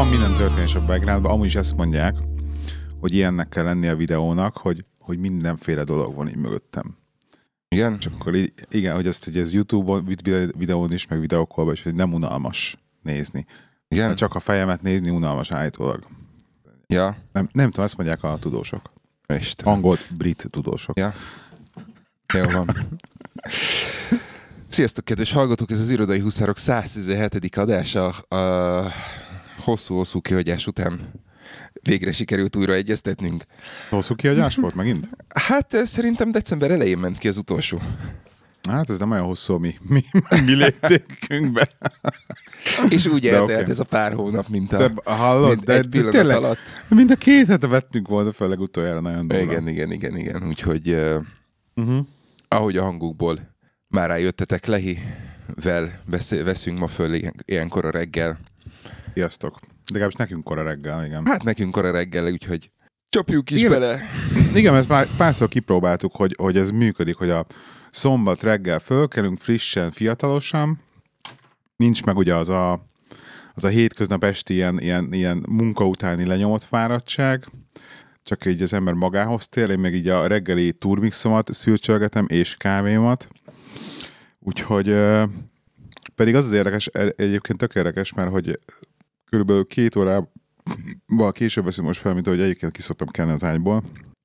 van minden történés a backgroundban, amúgy is ezt mondják, hogy ilyennek kell lenni a videónak, hogy, hogy mindenféle dolog van így mögöttem. Igen? És akkor így, igen, hogy ezt, hogy ez YouTube-on, vid- videón is, meg videókolban is, hogy nem unalmas nézni. Igen? Mert csak a fejemet nézni unalmas állítólag. Ja. Nem, nem tudom, ezt mondják a tudósok. Isten. Angol, brit tudósok. Ja. Jó van. Sziasztok, kedves hallgatók! Ez az Irodai Huszárok 117. adása. A hosszú-hosszú kihagyás után végre sikerült újra egyeztetnünk. Hosszú kihagyás volt megint? Hát eh, szerintem december elején ment ki az utolsó. Hát ez nem olyan hosszú mi, mi, mi léptékünkbe. És úgy De eltelt oké. ez a pár hónap, mint a... De hallod, mint de, egy de pillanat tényleg, alatt. mind a két hete vettünk volna fel legutoljára nagyon durva. Igen, igen, igen, igen. Úgyhogy uh, Uh-huh. ahogy a hangukból már rájöttetek, Lehivel veszünk ma föl ilyen, ilyenkor a reggel. Sziasztok. De legalábbis nekünk kora reggel, igen. Hát nekünk kora reggel, úgyhogy csapjuk is Igen. bele. Igen, ezt már párszor kipróbáltuk, hogy, hogy ez működik, hogy a szombat reggel fölkelünk frissen, fiatalosan, nincs meg ugye az a, az a hétköznap esti ilyen, ilyen, ilyen munka utáni lenyomott fáradtság, csak így az ember magához tér, én meg így a reggeli turmixomat szürcsölgetem, és kávémat. Úgyhogy pedig az az érdekes, e- egyébként tök érdekes, mert hogy körülbelül két órával később veszem most fel, mint ahogy egyébként kiszoktam kelni az ágyból,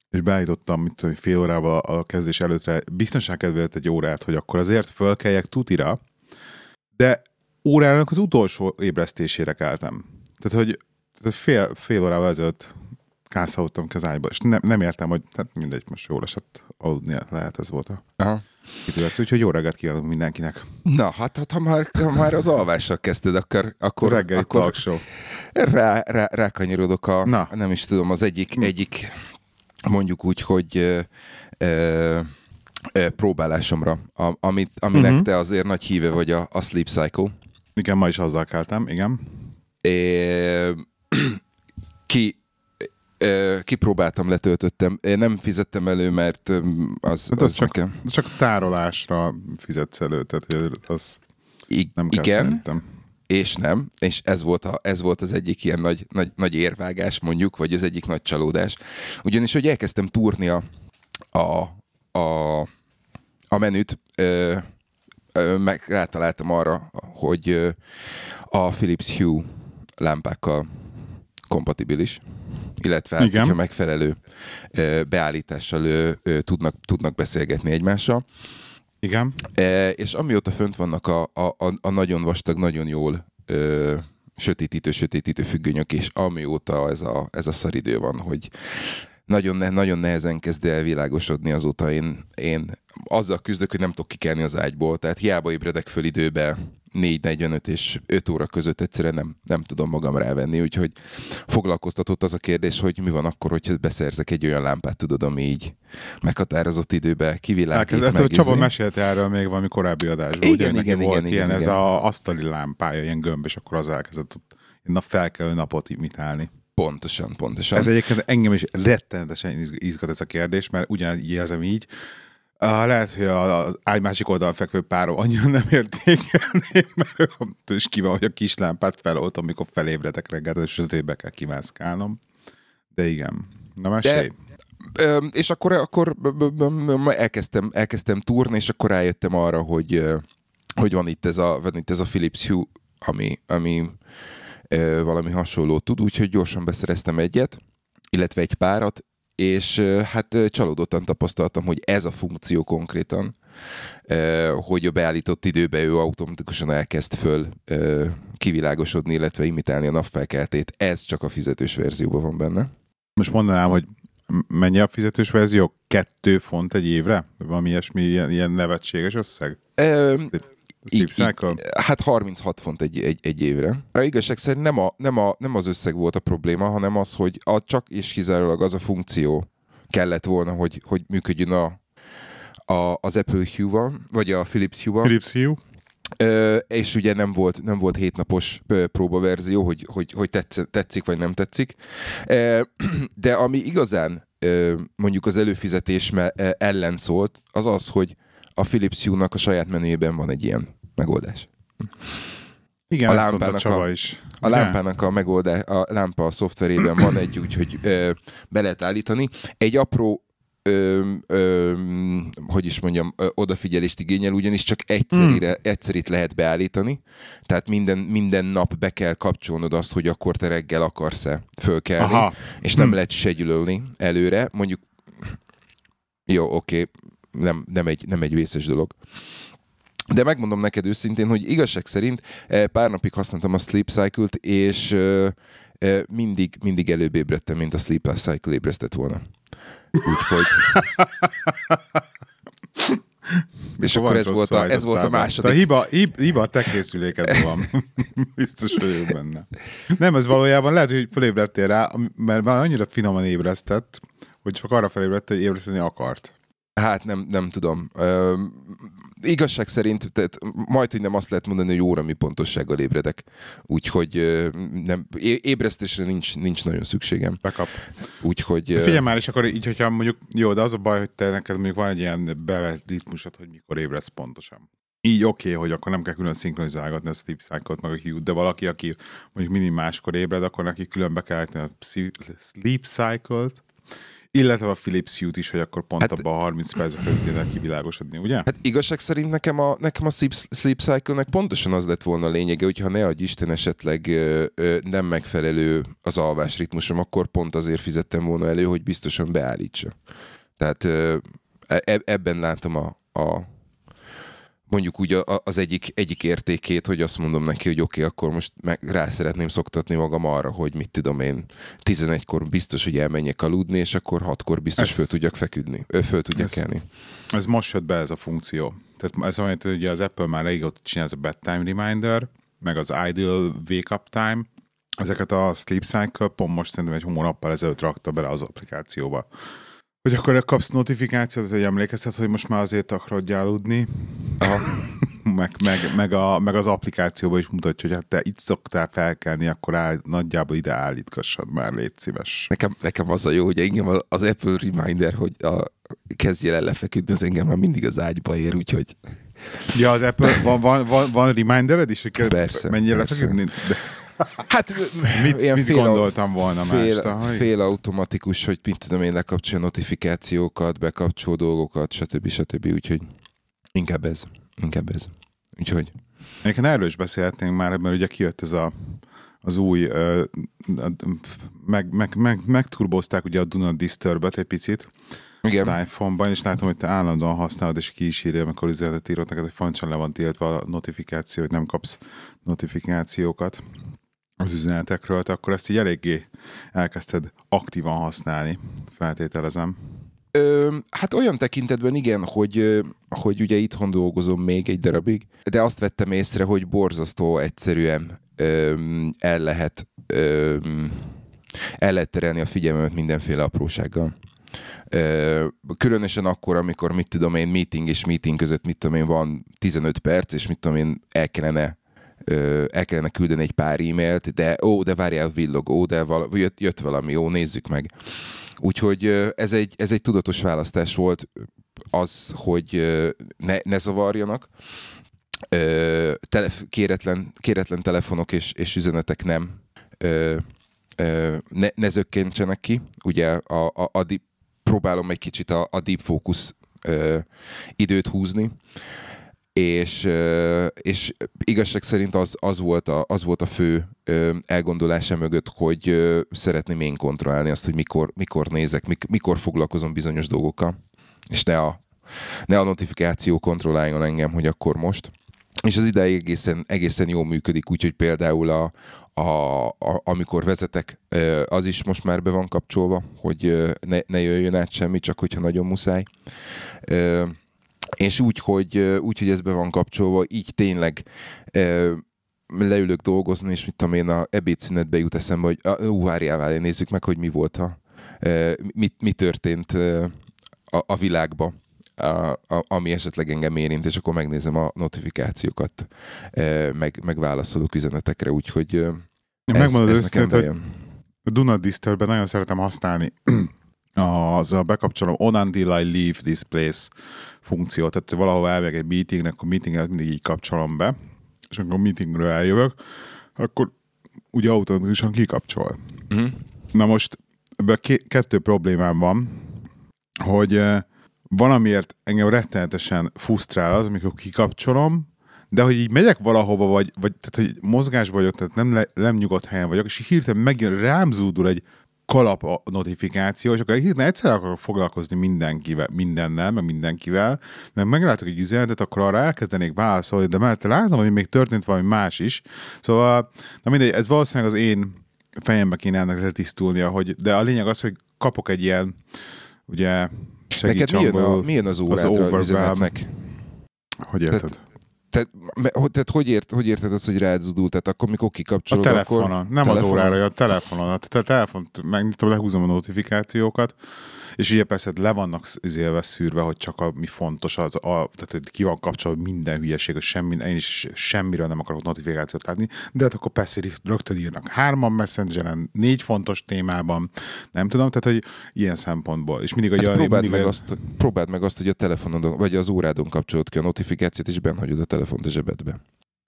és beállítottam, mint fél órával a kezdés előttre biztonság kedvéért egy órát, hogy akkor azért fölkeljek tutira, de órának az utolsó ébresztésére keltem. Tehát, hogy fél, fél órával ezelőtt kászoltam ki az ágyba, és nem, nem értem, hogy hát mindegy, most jól esett aludni, lehet ez volt a Aha. kitűvetsz. Úgyhogy jó reggelt kívánok mindenkinek. Na, hát, hát ha, már, ha már az alvással kezdted, akkor, Akkor reggeli akkor talk show. rá, rá, rákanyarodok a, Na. nem is tudom, az egyik, egyik mondjuk úgy, hogy ö, ö, ö, próbálásomra, a, amit, aminek Mhm. te azért nagy híve vagy a, a Sleep Cycle. Igen, ma is azzal keltem, igen. É, ki kipróbáltam, letöltöttem. Én nem fizettem elő, mert az, Hát az, az csak, nekem... csak tárolásra fizetsz elő, tehát az I- nem kell igen, szerintem. és nem, és ez volt, a, ez volt az egyik ilyen nagy, nagy, nagy érvágás mondjuk, vagy az egyik nagy csalódás. Ugyanis, hogy elkezdtem túrni a, a, a, a menüt, ö, ö, meg rátaláltam arra, hogy ö, a Philips Hue lámpákkal kompatibilis, illetve hát, hogyha megfelelő beállítással tudnak, tudnak beszélgetni egymással. Igen. E, és amióta fönt vannak a, a, a, a nagyon vastag, nagyon jól ö, sötétítő, sötétítő függönyök, és amióta ez a, ez a szaridő van, hogy nagyon, ne, nagyon nehezen kezd el világosodni azóta én, én azzal küzdök, hogy nem tudok kikelni az ágyból, tehát hiába ébredek föl időbe 4.45 és 5 óra között egyszerűen nem, nem tudom magam rávenni, úgyhogy foglalkoztatott az a kérdés, hogy mi van akkor, hogyha beszerzek egy olyan lámpát, tudod, ami így meghatározott időbe kivilágít, Elkezdett, meg Csaba izé. mesélte erről még valami korábbi adásban. Igen, ugye, neki igen, volt igen, ilyen, igen, ez igen. a asztali lámpája, ilyen gömb, és akkor az elkezdett nap felkelő napot imitálni. Pontosan, pontosan. Ez egyébként engem is rettenetesen izg- izgat ez a kérdés, mert ugyanígy érzem így. Uh, lehet, hogy az ágy másik oldalon fekvő párom annyira nem értékelné, mert ő is ki van, hogy a kis lámpát feloltom, amikor felébredek reggel, és sötétbe kell kimászkálnom. De igen. Na mesélj. Ö, és akkor, akkor elkezdtem, elkezdtem túrni, és akkor rájöttem arra, hogy, hogy van itt ez a, van itt ez a Philips Hue, ami, ami valami hasonló tud, úgyhogy gyorsan beszereztem egyet, illetve egy párat, és hát csalódottan tapasztaltam, hogy ez a funkció konkrétan, hogy a beállított időbe ő automatikusan elkezd föl kivilágosodni, illetve imitálni a napfelkeltét. Ez csak a fizetős verzióban van benne. Most mondanám, hogy mennyi a fizetős verzió? Kettő font egy évre? Valami ilyesmi, ilyen, ilyen nevetséges összeg? Ö, Így- Hát 36 font egy, egy, egy évre. A igazság szerint nem, a, nem, a, nem az összeg volt a probléma, hanem az, hogy a, csak és kizárólag az a funkció kellett volna, hogy, hogy működjön a, a, az Apple Hue-val, vagy a Philips Hue-val. Philips Hue? Ö, és ugye nem volt, nem volt hétnapos próbaverzió, hogy, hogy, hogy tetsz, tetszik vagy nem tetszik. De ami igazán mondjuk az előfizetés ellen szólt, az az, hogy a Philips Hue-nak a saját menüjében van egy ilyen megoldás. Igen, A lámpának Csaba a- is. A lámpának a megoldás, a lámpa a szoftverében van egy úgy, hogy ö, be lehet állítani. Egy apró ö, ö, hogy is mondjam, ö, odafigyelést igényel, ugyanis csak egyszerire, Hmm. egyszerit lehet beállítani, tehát minden, minden nap be kell kapcsolnod azt, hogy akkor te reggel akarsz-e fölkelni, Aha. és nem Hmm. lehet schedule előre, mondjuk jó, oké, nem, nem, egy, nem egy vészes dolog. De megmondom neked őszintén, hogy igazság szerint eh, pár napig használtam a Sleep Cycle-t, és eh, eh, mindig, mindig előbb ébredtem, mint a Sleep Cycle ébresztett volna. Úgyhogy... és akkor ez volt, a, ez volt a A második. hiba, hiba, hiba a te készülékedben van. Biztos vagyok benne. Nem, ez valójában lehet, hogy felébredtél rá, mert már annyira finoman ébresztett, hogy csak arra felébredt, hogy ébreszteni akart. Hát nem, nem tudom. Ö, igazság szerint, tehát majd, hogy nem azt lehet mondani, hogy órami pontossággal ébredek. Úgyhogy ö, nem, é- ébresztésre nincs, nincs nagyon szükségem. Bekap. Úgyhogy... ö, Figyelj már, és akkor így, hogyha mondjuk, jó, de az a baj, hogy te neked mondjuk van egy ilyen bevett ritmusod, hogy mikor ébredsz pontosan. Így oké, okay, hogy akkor nem kell külön szinkronizálgatni a sleep cycle-t, meg a hue de valaki, aki mondjuk mindig máskor ébred, akkor neki külön be kell a sleep cycle-t, illetve a Philips Hue-t is, hogy akkor pont Hát- abban a 30 percben kéne kivilágosodni, ugye? Hát igazság szerint nekem a, nekem a Sleep, sleep Cycle-nek pontosan az lett volna a lényege, hogyha ne adj Isten esetleg ö, ö, nem megfelelő az alvás ritmusom, akkor pont azért fizettem volna elő, hogy biztosan beállítsa. Tehát ö, e- ebben látom a, a mondjuk úgy az egyik, egyik értékét, hogy azt mondom neki, hogy oké, okay, akkor most meg rá szeretném szoktatni magam arra, hogy mit tudom én, 11-kor biztos, hogy elmenjek aludni, és akkor 6-kor biztos Ez- föl tudjak feküdni, ö, föl tudjak Ez- kelni. Ez most jött be ez a funkció. Tehát ez hogy ugye az Apple már régóta csinál ez a bedtime reminder, meg az ideal wake up time, ezeket a Sleep Cycle pont most szerintem egy hónappal ezelőtt rakta bele az applikációba. Hogy akkor kapsz notifikációt, hogy emlékeztet, hogy most már azért akarod aludni, Aha. meg, meg, meg, a, meg az applikációban is mutatja, hogy hát te itt szoktál felkelni, akkor áll, nagyjából ide állítgassad már, légy szíves. Nekem, nekem az a jó, hogy engem az- Apple Reminder, hogy a, kezdjél el lefeküdni, az engem már mindig az ágyba ér, úgyhogy Ja, az Apple, van, van, van, van remindered is, hogy kell, Persze, menjél persze. lefeküdni? De hát mit, ilyen mit fél, gondoltam volna fél, más? Fél, fél automatikus, hogy mit tudom én, lekapcsolja notifikációkat, bekapcsol dolgokat, stb. stb. Úgyhogy inkább ez. Inkább ez. Úgyhogy Egyébként erről is beszélhetnénk már, mert ugye kijött ez a, az új, ö, meg, meg, meg, megturbozták ugye a Do Not Disturb-et egy picit igen. az iPhone-ban, és látom, hogy te állandóan használod, és ki is írja, amikor üzenetet írott neked, hogy fontosan le van tiltva a notifikáció, hogy nem kapsz notifikációkat az üzenetekről, te akkor ezt így eléggé elkezdted aktívan használni, feltételezem. Ö, hát olyan tekintetben igen, hogy, hogy ugye itthon dolgozom még egy darabig, de azt vettem észre, hogy borzasztó egyszerűen ö, el lehet ö, el lehet terelni a figyelmemet mindenféle aprósággal. Ö, különösen akkor, amikor mit tudom én, meeting és meeting között mit tudom én, van 15 perc, és mit tudom én, el kellene el kellene küldeni egy pár e-mailt, de ó, de várjál, villog, ó, de vala, jött, jött valami, ó, nézzük meg. Úgyhogy ez egy, ez egy tudatos választás volt az, hogy ne, ne zavarjanak. Ö, tele, kéretlen, kéretlen telefonok és, és üzenetek nem ö, ö, ne, ne zökkentsenek ki. Ugye a, a, a deep, próbálom egy kicsit a, a deep focus ö, időt húzni, és, és igazság szerint az, az, volt a, az volt a fő elgondolása mögött, hogy szeretném én kontrollálni azt, hogy mikor, mikor nézek, mik, mikor foglalkozom bizonyos dolgokkal, és ne a, ne a notifikáció kontrolláljon engem, hogy akkor most. És az ideig egészen, egészen jól működik, úgyhogy például a, a, a, amikor vezetek, az is most már be van kapcsolva, hogy ne, ne jöjjön át semmi, csak hogyha nagyon muszáj. És úgy hogy, úgy, hogy ez be van kapcsolva, így tényleg leülök dolgozni, és mit tudom én, a ebédszünetbe jut eszembe, hogy ah, ú, várjál, várjál, nézzük meg, hogy mi volt, ha, ö, mi, mi történt a, a világba, a, a, ami esetleg engem érint, és akkor megnézem a notifikációkat, ö, meg, meg válaszolok üzenetekre, úgyhogy Én ez, megmondod ez nekem hogy bejön. a Do Not Disturb-ben nagyon szeretem használni. Az a bekapcsolom on until I leave this place funkciót, tehát valahol elmegyek egy meetingnek, akkor meeting előtt mindig így kapcsolom be, és amikor meetingről eljövök, akkor ugye automatikusan kikapcsol. Uh-huh. Na most ebből ké- kettő problémám van, hogy eh, valamiért engem rettenetesen fusztrál az, amikor kikapcsolom, de hogy így megyek valahova, vagy, vagy tehát, hogy mozgásban vagyok, tehát nem, le, nem nyugodt helyen vagyok, és hirtelen megjön, rám zúdul egy kalap a notifikáció, és akkor hirtelen egyszer akarok foglalkozni mindenkivel, mindennel, meg mindenkivel, mert meglátok egy üzenetet, akkor arra elkezdenék válaszolni, de mellette látom, hogy még történt valami más is. Szóval, na mindegy, ez valószínűleg az én fejembe kéne ennek letisztulnia, hogy, de a lényeg az, hogy kapok egy ilyen, ugye, Neked mi jön, a, mi jön az az órádra overwhelm. üzenetnek? hogy érted? Tehát, hogy- tehát hogy, ért, hogy érted azt, hogy rád zúdul? Tehát akkor, mikor A kikapcsolod, telefonon, akkor... nem telefonon? az órára, a telefonon. A te- telefont megnyitom, lehúzom a notifikációkat, és ugye persze le vannak izélve szűrve, hogy csak a, mi fontos, az, a, tehát hogy ki van kapcsolva minden hülyeség, hogy semmi, én is semmiről nem akarok notifikációt látni, de hát akkor persze rögtön írnak hárman messengeren, négy fontos témában, nem tudom, tehát hogy ilyen szempontból. És mindig, hogy Hát a, próbáld, mindig meg a- azt, próbáld meg azt, hogy a telefonodon, vagy az órádon kapcsolod ki a notifikációt, és benhagyod a telefont a zsebedbe.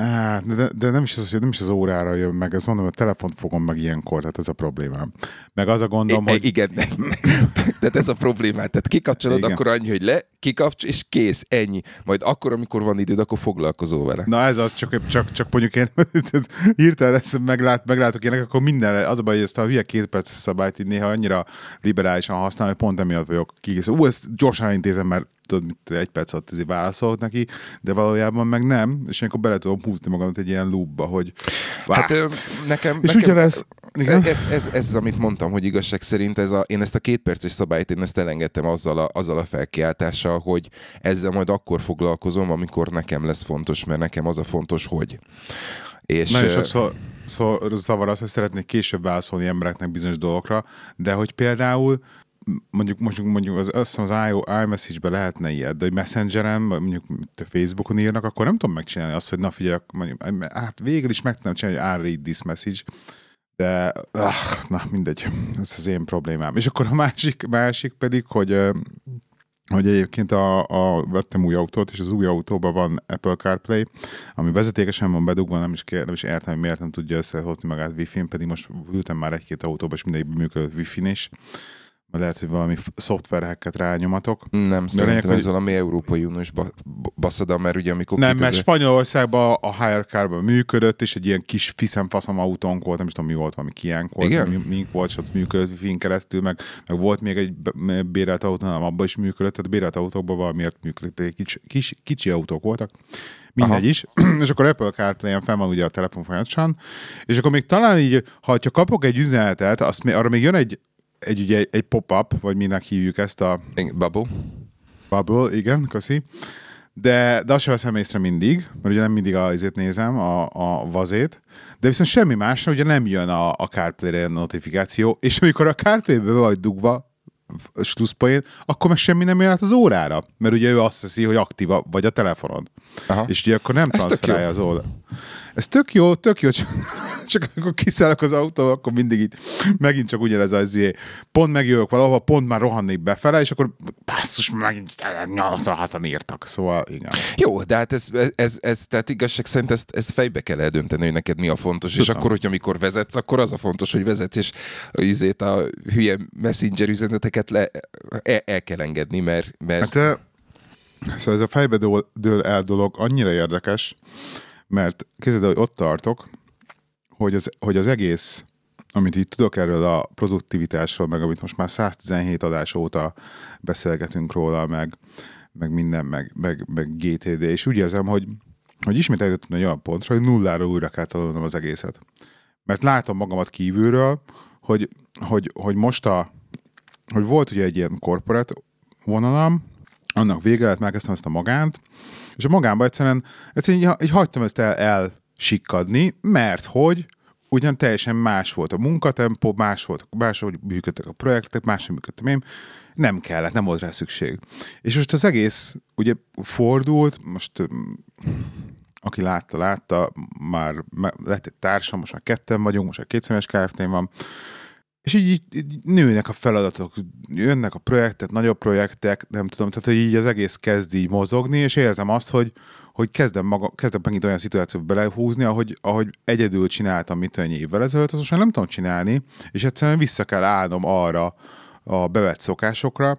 Á, de, de nem, is az, nem is az órára jön meg, ezt mondom, a telefont fogom meg ilyenkor, tehát ez a problémám. Meg az a gondom, I- hogy Igen, tehát ez a problémát. Tehát kikapcsolod, Igen. akkor annyi, hogy le, kikapcsol, és kész, ennyi. Majd akkor, amikor van időd, akkor foglalkozol vele. Na ez az, csak, csak, csak mondjuk én hirtelen ezt meglát, meglátok ilyenek, akkor mindenre, az a baj, hogy ezt a hülye két perces szabályt így néha annyira liberálisan használom, hogy pont emiatt vagyok kikészül. Ú, ezt gyorsan intézem, mert tudod, egy perc alatt ezért válaszolok neki, de valójában meg nem, és akkor bele tudom húzni magamat egy ilyen loopba, hogy Hát ö, nekem... és nekem ugyanez, igen, Ez, ez, ez, az, amit mondtam, hogy igazság szerint ez a, én ezt a két perces szabályt, én ezt elengedtem azzal a, azzal a felkiáltással, hogy ezzel majd akkor foglalkozom, amikor nekem lesz fontos, mert nekem az a fontos, hogy. És, nagyon sokszor szó, zavar az, hogy szeretnék később válaszolni embereknek bizonyos dolgokra, de hogy például mondjuk, mondjuk, mondjuk az, azt az iMessage-be lehetne ilyet, de hogy Messengeren, mondjuk Facebookon írnak, akkor nem tudom megcsinálni azt, hogy na figyelj, mondjuk, hát végül is meg tudom csinálni, hogy I read this message, de ah, na mindegy, ez az én problémám. És akkor a másik, másik pedig, hogy hogy egyébként a, a, vettem új autót, és az új autóban van Apple CarPlay, ami vezetékesen van bedugva, nem is, kér, nem is értem, hogy miért nem tudja összehozni magát Wi-Fi-n, pedig most ültem már egy-két autóba, és mindegyikben működött Wi-Fi-n is. Mert lehet, hogy valami szoftverheket rányomatok. Nem, szerintem lényeg, ez hogy- valami Európai Uniós ba- ba- baszada, mert ugye amikor Nem, mert 2000 Spanyolországban a Hire Carban működött, és egy ilyen kis fiszemfaszom autónk volt, nem is tudom mi volt, valami kiánk volt, Igen? mi, mink volt, és ott működött wifi keresztül, meg, meg volt még egy bérelt autó, nem, abban is működött, tehát bérelt autókban valamiért működött, egy kicsi, kis, kicsi autók voltak. Mindegy Aha. is. és akkor Apple CarPlay-en fenn van ugye a telefon folyamatosan, és akkor még talán így, ha ha kapok egy üzenetet, azt arra még jön egy, egy, ugye, egy pop-up, vagy minek hívjuk ezt a Bubble. Bubble, igen, köszi. De, de azt sem veszem észre mindig, mert ugye nem mindig a izét nézem, a, a vazét, de viszont semmi másra ugye nem jön a, a CarPlay-re notifikáció, és amikor a CarPlay-be be vagy dugva, slusszpoén, akkor meg semmi nem jön át az órára, mert ugye ő azt hiszi, hogy aktíva vagy a telefonod. Aha. És ugye akkor nem Ez transferálja az oldal. Ez tök jó, tök jó, csak, csak amikor kiszállok az autó, akkor mindig itt megint csak ugyanez az izé, pont megjövök valahova, pont már rohannék befele, és akkor basszus, megint 86-an írtak. Szóval igen. Jó, de hát ez, ez, ez, ez tehát igazság szerint ezt, ezt fejbe kell eldönteni, hogy neked mi a fontos, és Tudom. akkor, hogyha amikor vezetsz, akkor az a fontos, hogy vezetsz, és izét a hülye messenger üzeneteket le, el, el kell engedni, mert, mert Hát, ö, szóval ez a fejbe dől, dől el dolog annyira érdekes, mert képzeld, el, hogy ott tartok, hogy az, hogy az egész, amit így tudok erről a produktivitásról, meg amit most már 117 adás óta beszélgetünk róla, meg, meg minden, meg, meg, meg GTD, és úgy érzem, hogy, hogy ismét eljutottam egy olyan pontra, hogy nullára újra kell tanulnom az egészet. Mert látom magamat kívülről, hogy, hogy, hogy most a, hogy volt ugye egy ilyen korporát vonalam, annak vége lett, megkezdtem ezt a magánt, és a magánban egyszerűen, egyszerűen így, így hagytam ezt el, elsikkadni, mert hogy ugyan teljesen más volt a munkatempó, más volt, más, hogy működtek a projektek, máshogy működtem én, nem kellett, nem volt rá szükség. És most az egész ugye fordult, most öm, aki látta, látta, már lett egy társam, most már ketten vagyunk, most már kétszemes kft van, és így, így, így nőnek a feladatok, jönnek a projektek, nagyobb projektek, nem tudom, tehát hogy így az egész kezd így mozogni, és érzem azt, hogy, hogy kezdem, maga, kezdem megint olyan szituációba belehúzni, ahogy, ahogy egyedül csináltam, mint olyan évvel ezelőtt, azt most már nem tudom csinálni, és egyszerűen vissza kell állnom arra a bevett szokásokra,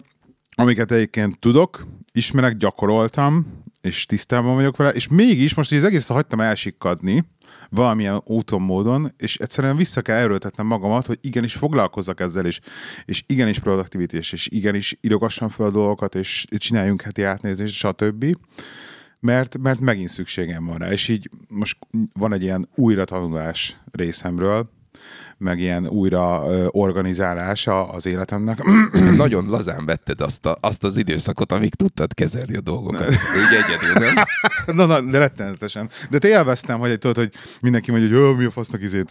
amiket egyébként tudok, ismerek, gyakoroltam, és tisztában vagyok vele, és mégis most így az egészet hagytam elsikkadni, valamilyen úton, módon, és egyszerűen vissza kell erőltetnem magamat, hogy igenis foglalkozzak ezzel, és, és igenis produktivitás, és igenis írogassam fel a dolgokat, és csináljunk heti átnézést, stb. Mert, mert megint szükségem van rá. És így most van egy ilyen újratanulás részemről, meg ilyen újra organizálása az életemnek. Nagyon lazán vetted azt, a, azt az időszakot, amíg tudtad kezelni a dolgokat. Úgy egyedül, nem? na, na, de rettenetesen. De te élveztem, hogy tudod, hogy mindenki mondja, hogy mi a fasznak izét,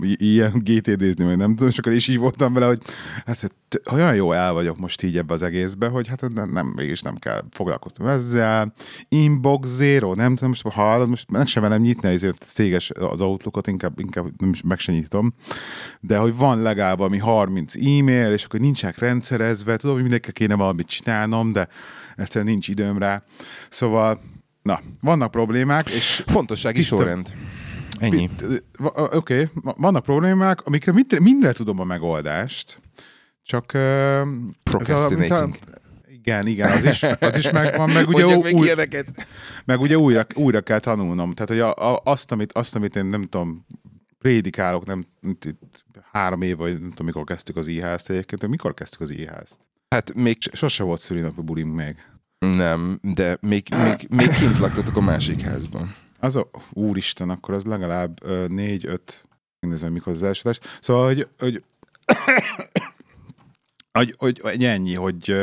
ilyen GTD-zni, vagy nem tudom, és akkor is így voltam vele, hogy hát olyan jó el vagyok most így ebbe az egészbe, hogy hát nem, nem mégis nem kell foglalkozni ezzel. Inbox zero, nem tudom, most hallod, most meg sem velem nyitni ezért céges az Outlookot, inkább, inkább nem is meg sem nyitom de hogy van legalább ami 30 e-mail, és akkor nincsenek rendszerezve, tudom, hogy mindenki kéne valamit csinálnom, de egyszerűen nincs időm rá. Szóval, na, vannak problémák, és... Fontossági tiszta... sorrend. Ennyi. Oké, okay. vannak problémák, amikre mindre, mindre tudom a megoldást, csak... Procrastinating. Ez a, igen, igen, az is, az is megvan, meg ugye, új, új, meg ugye újra, újra kell tanulnom. Tehát, hogy a, a, azt, amit, azt, amit én nem tudom, prédikálok, nem három év, vagy nem tudom, mikor kezdtük az IHS-t egyébként, mikor kezdtük az IHS-t? Hát még... Sose volt szülinapi bulim még. Nem, de még, még, még kint laktatok a másik házban. Az a, úristen, akkor az legalább négy-öt, megnézem, mikor az első test. Szóval, hogy, hogy hogy, hogy, hogy ennyi, hogy,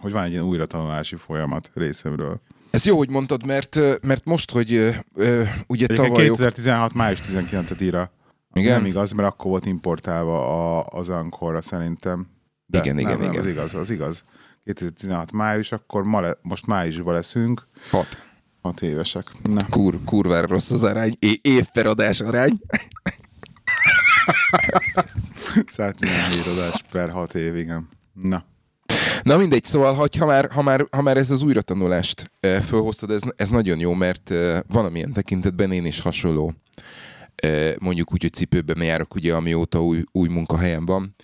hogy van egy ilyen újratanulási folyamat részemről. Ez jó, hogy mondtad, mert, mert most, hogy uh, ugye tavaly... 2016. május 19-et ír a igen? Nem igaz, mert akkor volt importálva a, az Ankorra szerintem. De igen, nem, igen, nem, igen. Az igaz, az igaz. 2016 május, akkor ma le, most májusban leszünk. Hat. Hat évesek. Na. Kur, kurvára rossz az arány. É, évperadás arány. 114 adás per hat év, igen. Na. Na mindegy, szóval hogy ha, már, ha, már, ha már ez az újratanulást e, fölhoztad, ez, ez nagyon jó, mert e, valamilyen tekintetben én is hasonló mondjuk úgy, hogy cipőben járok, ugye, amióta új, új munkahelyem van.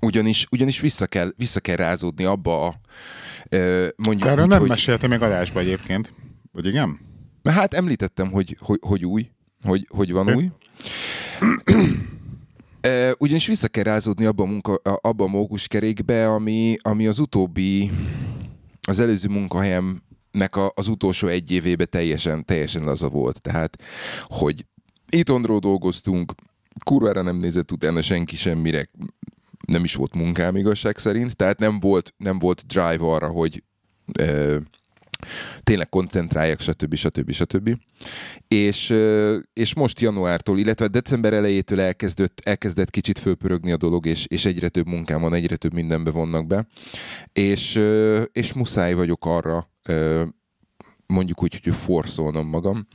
Ugyanis, ugyanis vissza, kell, vissza kell rázódni abba a mondjuk Erről úgy, nem hogy... meséltem még adásba egyébként, vagy igen? Hát említettem, hogy, hogy, hogy új, hogy, hogy van új. Ugyanis vissza kell rázódni abba a, munka, abba a mókuskerékbe, ami, ami az utóbbi, az előző munkahelyem nek a, az utolsó egy évébe teljesen, teljesen laza volt. Tehát, hogy itthonról dolgoztunk, kurvára nem nézett utána senki semmire, nem is volt munkám igazság szerint, tehát nem volt, nem volt drive arra, hogy ö, tényleg koncentráljak, stb. stb. stb. És, és most januártól, illetve december elejétől elkezdett, elkezdett kicsit fölpörögni a dolog, és, és egyre több munkám van, egyre több mindenbe vonnak be, és, és muszáj vagyok arra mondjuk úgy, hogy forszolnom magam,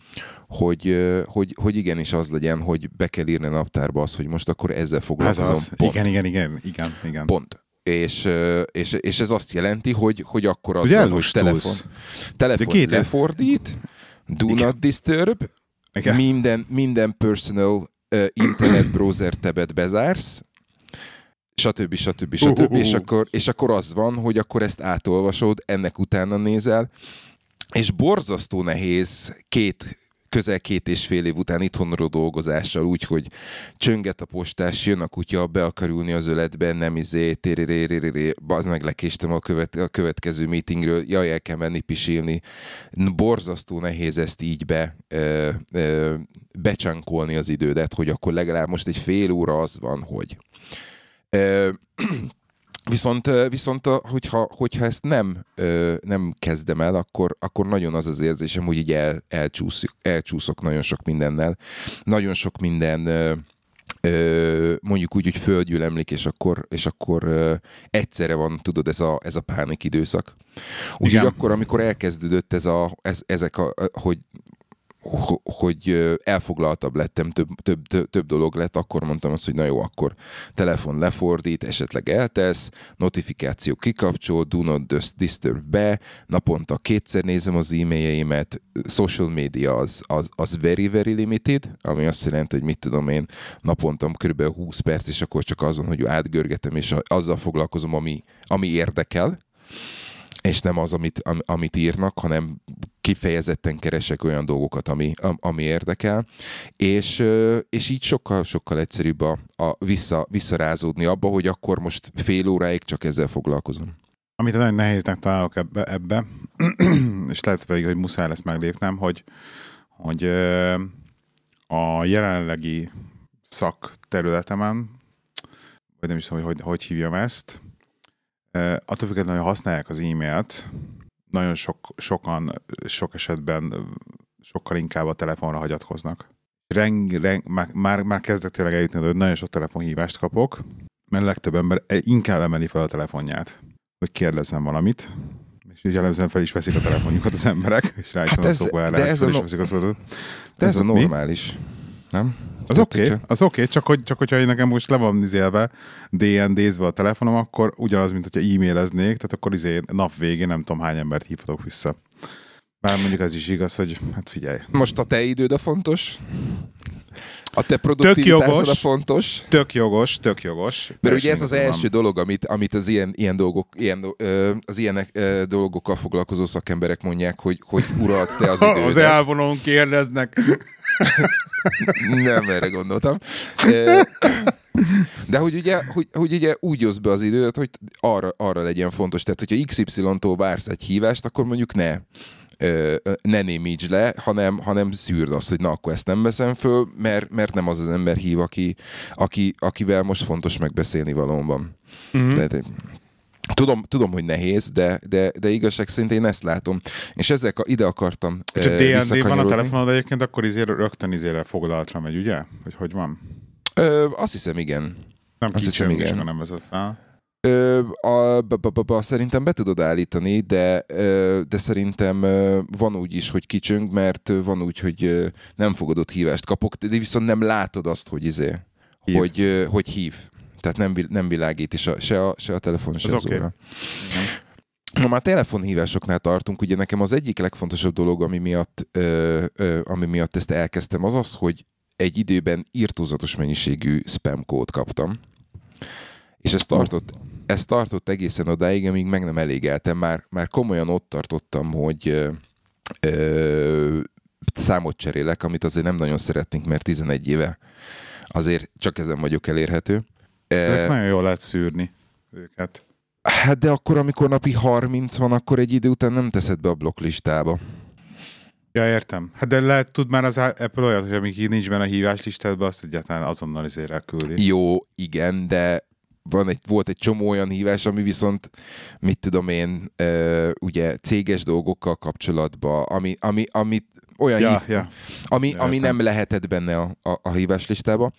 hogy, hogy, hogy igenis az legyen, hogy be kell írni a naptárba az, hogy most akkor ezzel foglalkozom. Ez az. Pont. Igen, igen, igen, igen, igen. Pont. És, és, és ez azt jelenti, hogy, hogy akkor az van, hogy telefon, telefon lefordít, do igen. not disturb, igen. minden, minden personal uh, internet browser tebet bezársz, stb. stb. stb. Uh, uh, uh. És, akkor, és akkor az van, hogy akkor ezt átolvasod, ennek utána nézel, és borzasztó nehéz két közel két és fél év után itthonról dolgozással, úgyhogy csönget a postás, jön a kutya, be akar ülni az öletben, nem izé, téréréréréré, az meg lekéstem a, követ, a következő meetingről, jaj, el kell menni pisilni. Borzasztó nehéz ezt így be, ö, ö, becsankolni az idődet, hogy akkor legalább most egy fél óra az van, hogy Viszont, viszont hogyha, hogyha ezt nem, nem kezdem el, akkor, akkor nagyon az az érzésem, hogy így el, elcsúszok, elcsúszok nagyon sok mindennel. Nagyon sok minden mondjuk úgy, hogy földgyűlemlik, és akkor, és akkor egyszerre van, tudod, ez a, ez a pánik időszak. Úgyhogy akkor, amikor elkezdődött ez a, ez, ezek a, hogy hogy elfoglaltabb lettem, több, több, több, dolog lett, akkor mondtam azt, hogy na jó, akkor telefon lefordít, esetleg eltesz, notifikáció kikapcsol, do not disturb be, naponta kétszer nézem az e-mailjeimet, social media az, az, az very, very limited, ami azt jelenti, hogy mit tudom én, naponta kb. 20 perc, és akkor csak azon, hogy átgörgetem, és azzal foglalkozom, ami, ami érdekel, és nem az, amit, am, amit írnak, hanem kifejezetten keresek olyan dolgokat, ami, ami érdekel, és, és így sokkal, sokkal egyszerűbb a, a vissza, visszarázódni abba, hogy akkor most fél óráig csak ezzel foglalkozom. Amit nagyon nehéznek találok ebbe, ebbe és lehet pedig, hogy muszáj lesz meglépnem, hogy, hogy a jelenlegi szakterületemen, vagy nem is tudom, hogy hogy, hogy hívjam ezt, attól függetlenül, hogy használják az e-mailt, nagyon sok, sokan, sok esetben sokkal inkább a telefonra hagyatkoznak. Reng, reng, már, már, már kezdek tényleg eljutni, hogy nagyon sok telefonhívást kapok, mert a legtöbb ember inkább emeli fel a telefonját, hogy kérdezzem valamit, és így jellemzően fel is veszik a telefonjukat az emberek, és rá is hát van ez, a szóba de ez a, no... veszik a szóba. De ez, ez a normális, mi? nem? Az oké, okay, az oké, okay, csak, hogy, csak hogyha nekem most le van izélve, DND-zve a telefonom, akkor ugyanaz, mint hogyha e-maileznék, tehát akkor izé nap végén nem tudom hány embert hívhatok vissza. Bár mondjuk ez is igaz, hogy hát figyelj. Most a te időd a fontos? A te produktivitásod a fontos. Tök jogos, tök jogos. Mert ugye ez az első van. dolog, amit, amit az ilyen, ilyen dolgok, ilyen, az ilyen dolgokkal foglalkozó szakemberek mondják, hogy, hogy uralt te az idődet. az elvonon kérdeznek. Nem erre gondoltam. De hogy ugye, hogy, hogy ugye úgy jössz be az időt, hogy arra, arra legyen fontos. Tehát, hogyha XY-tól vársz egy hívást, akkor mondjuk ne ne némíts le, hanem, hanem szűrd azt, hogy na, akkor ezt nem veszem föl, mert, mert nem az az ember hív, aki, aki, akivel most fontos megbeszélni valóban. Mm-hmm. De, de, Tudom, tudom, hogy nehéz, de, de, de igazság szerint én ezt látom. És ezzel ide akartam És a DND van a telefonod egyébként, akkor izé rögtön izére foglalatra megy, ugye? Hogy hogy van? Ö, azt hiszem, igen. Nem azt hiszem, igen. nem vezet fel. Ö, a, b, b, b, szerintem be tudod állítani, de, de szerintem van úgy is, hogy kicsöng, mert van úgy, hogy nem fogadott hívást kapok, de viszont nem látod azt, hogy izé, hív. Hogy, hogy hív. Tehát nem, nem világít is a, se, a, se a telefon, se az, az okay. óra. Ha már telefonhívásoknál tartunk, ugye nekem az egyik legfontosabb dolog, ami miatt, ö, ö, ami miatt ezt elkezdtem, az az, hogy egy időben írtózatos mennyiségű spam kód kaptam. És ez tartott, ez tartott egészen odáig, amíg meg nem elégeltem. Már, már komolyan ott tartottam, hogy ö, ö, számot cserélek, amit azért nem nagyon szeretnénk, mert 11 éve azért csak ezen vagyok elérhető. Ezek nagyon jól lehet szűrni őket. Hát de akkor, amikor napi 30 van, akkor egy idő után nem teszed be a blokklistába. Ja, értem. Hát de lehet, tud már az Apple olyat, hogy amíg nincs benne a hívás listádban, azt egyáltalán azonnal izére elküldi. Jó, igen, de van egy, volt egy csomó olyan hívás, ami viszont, mit tudom én, ö, ugye céges dolgokkal kapcsolatban, ami, ami, ami olyan ja, hív, ja. ami, ami nem lehetett benne a, a, a hívás listába.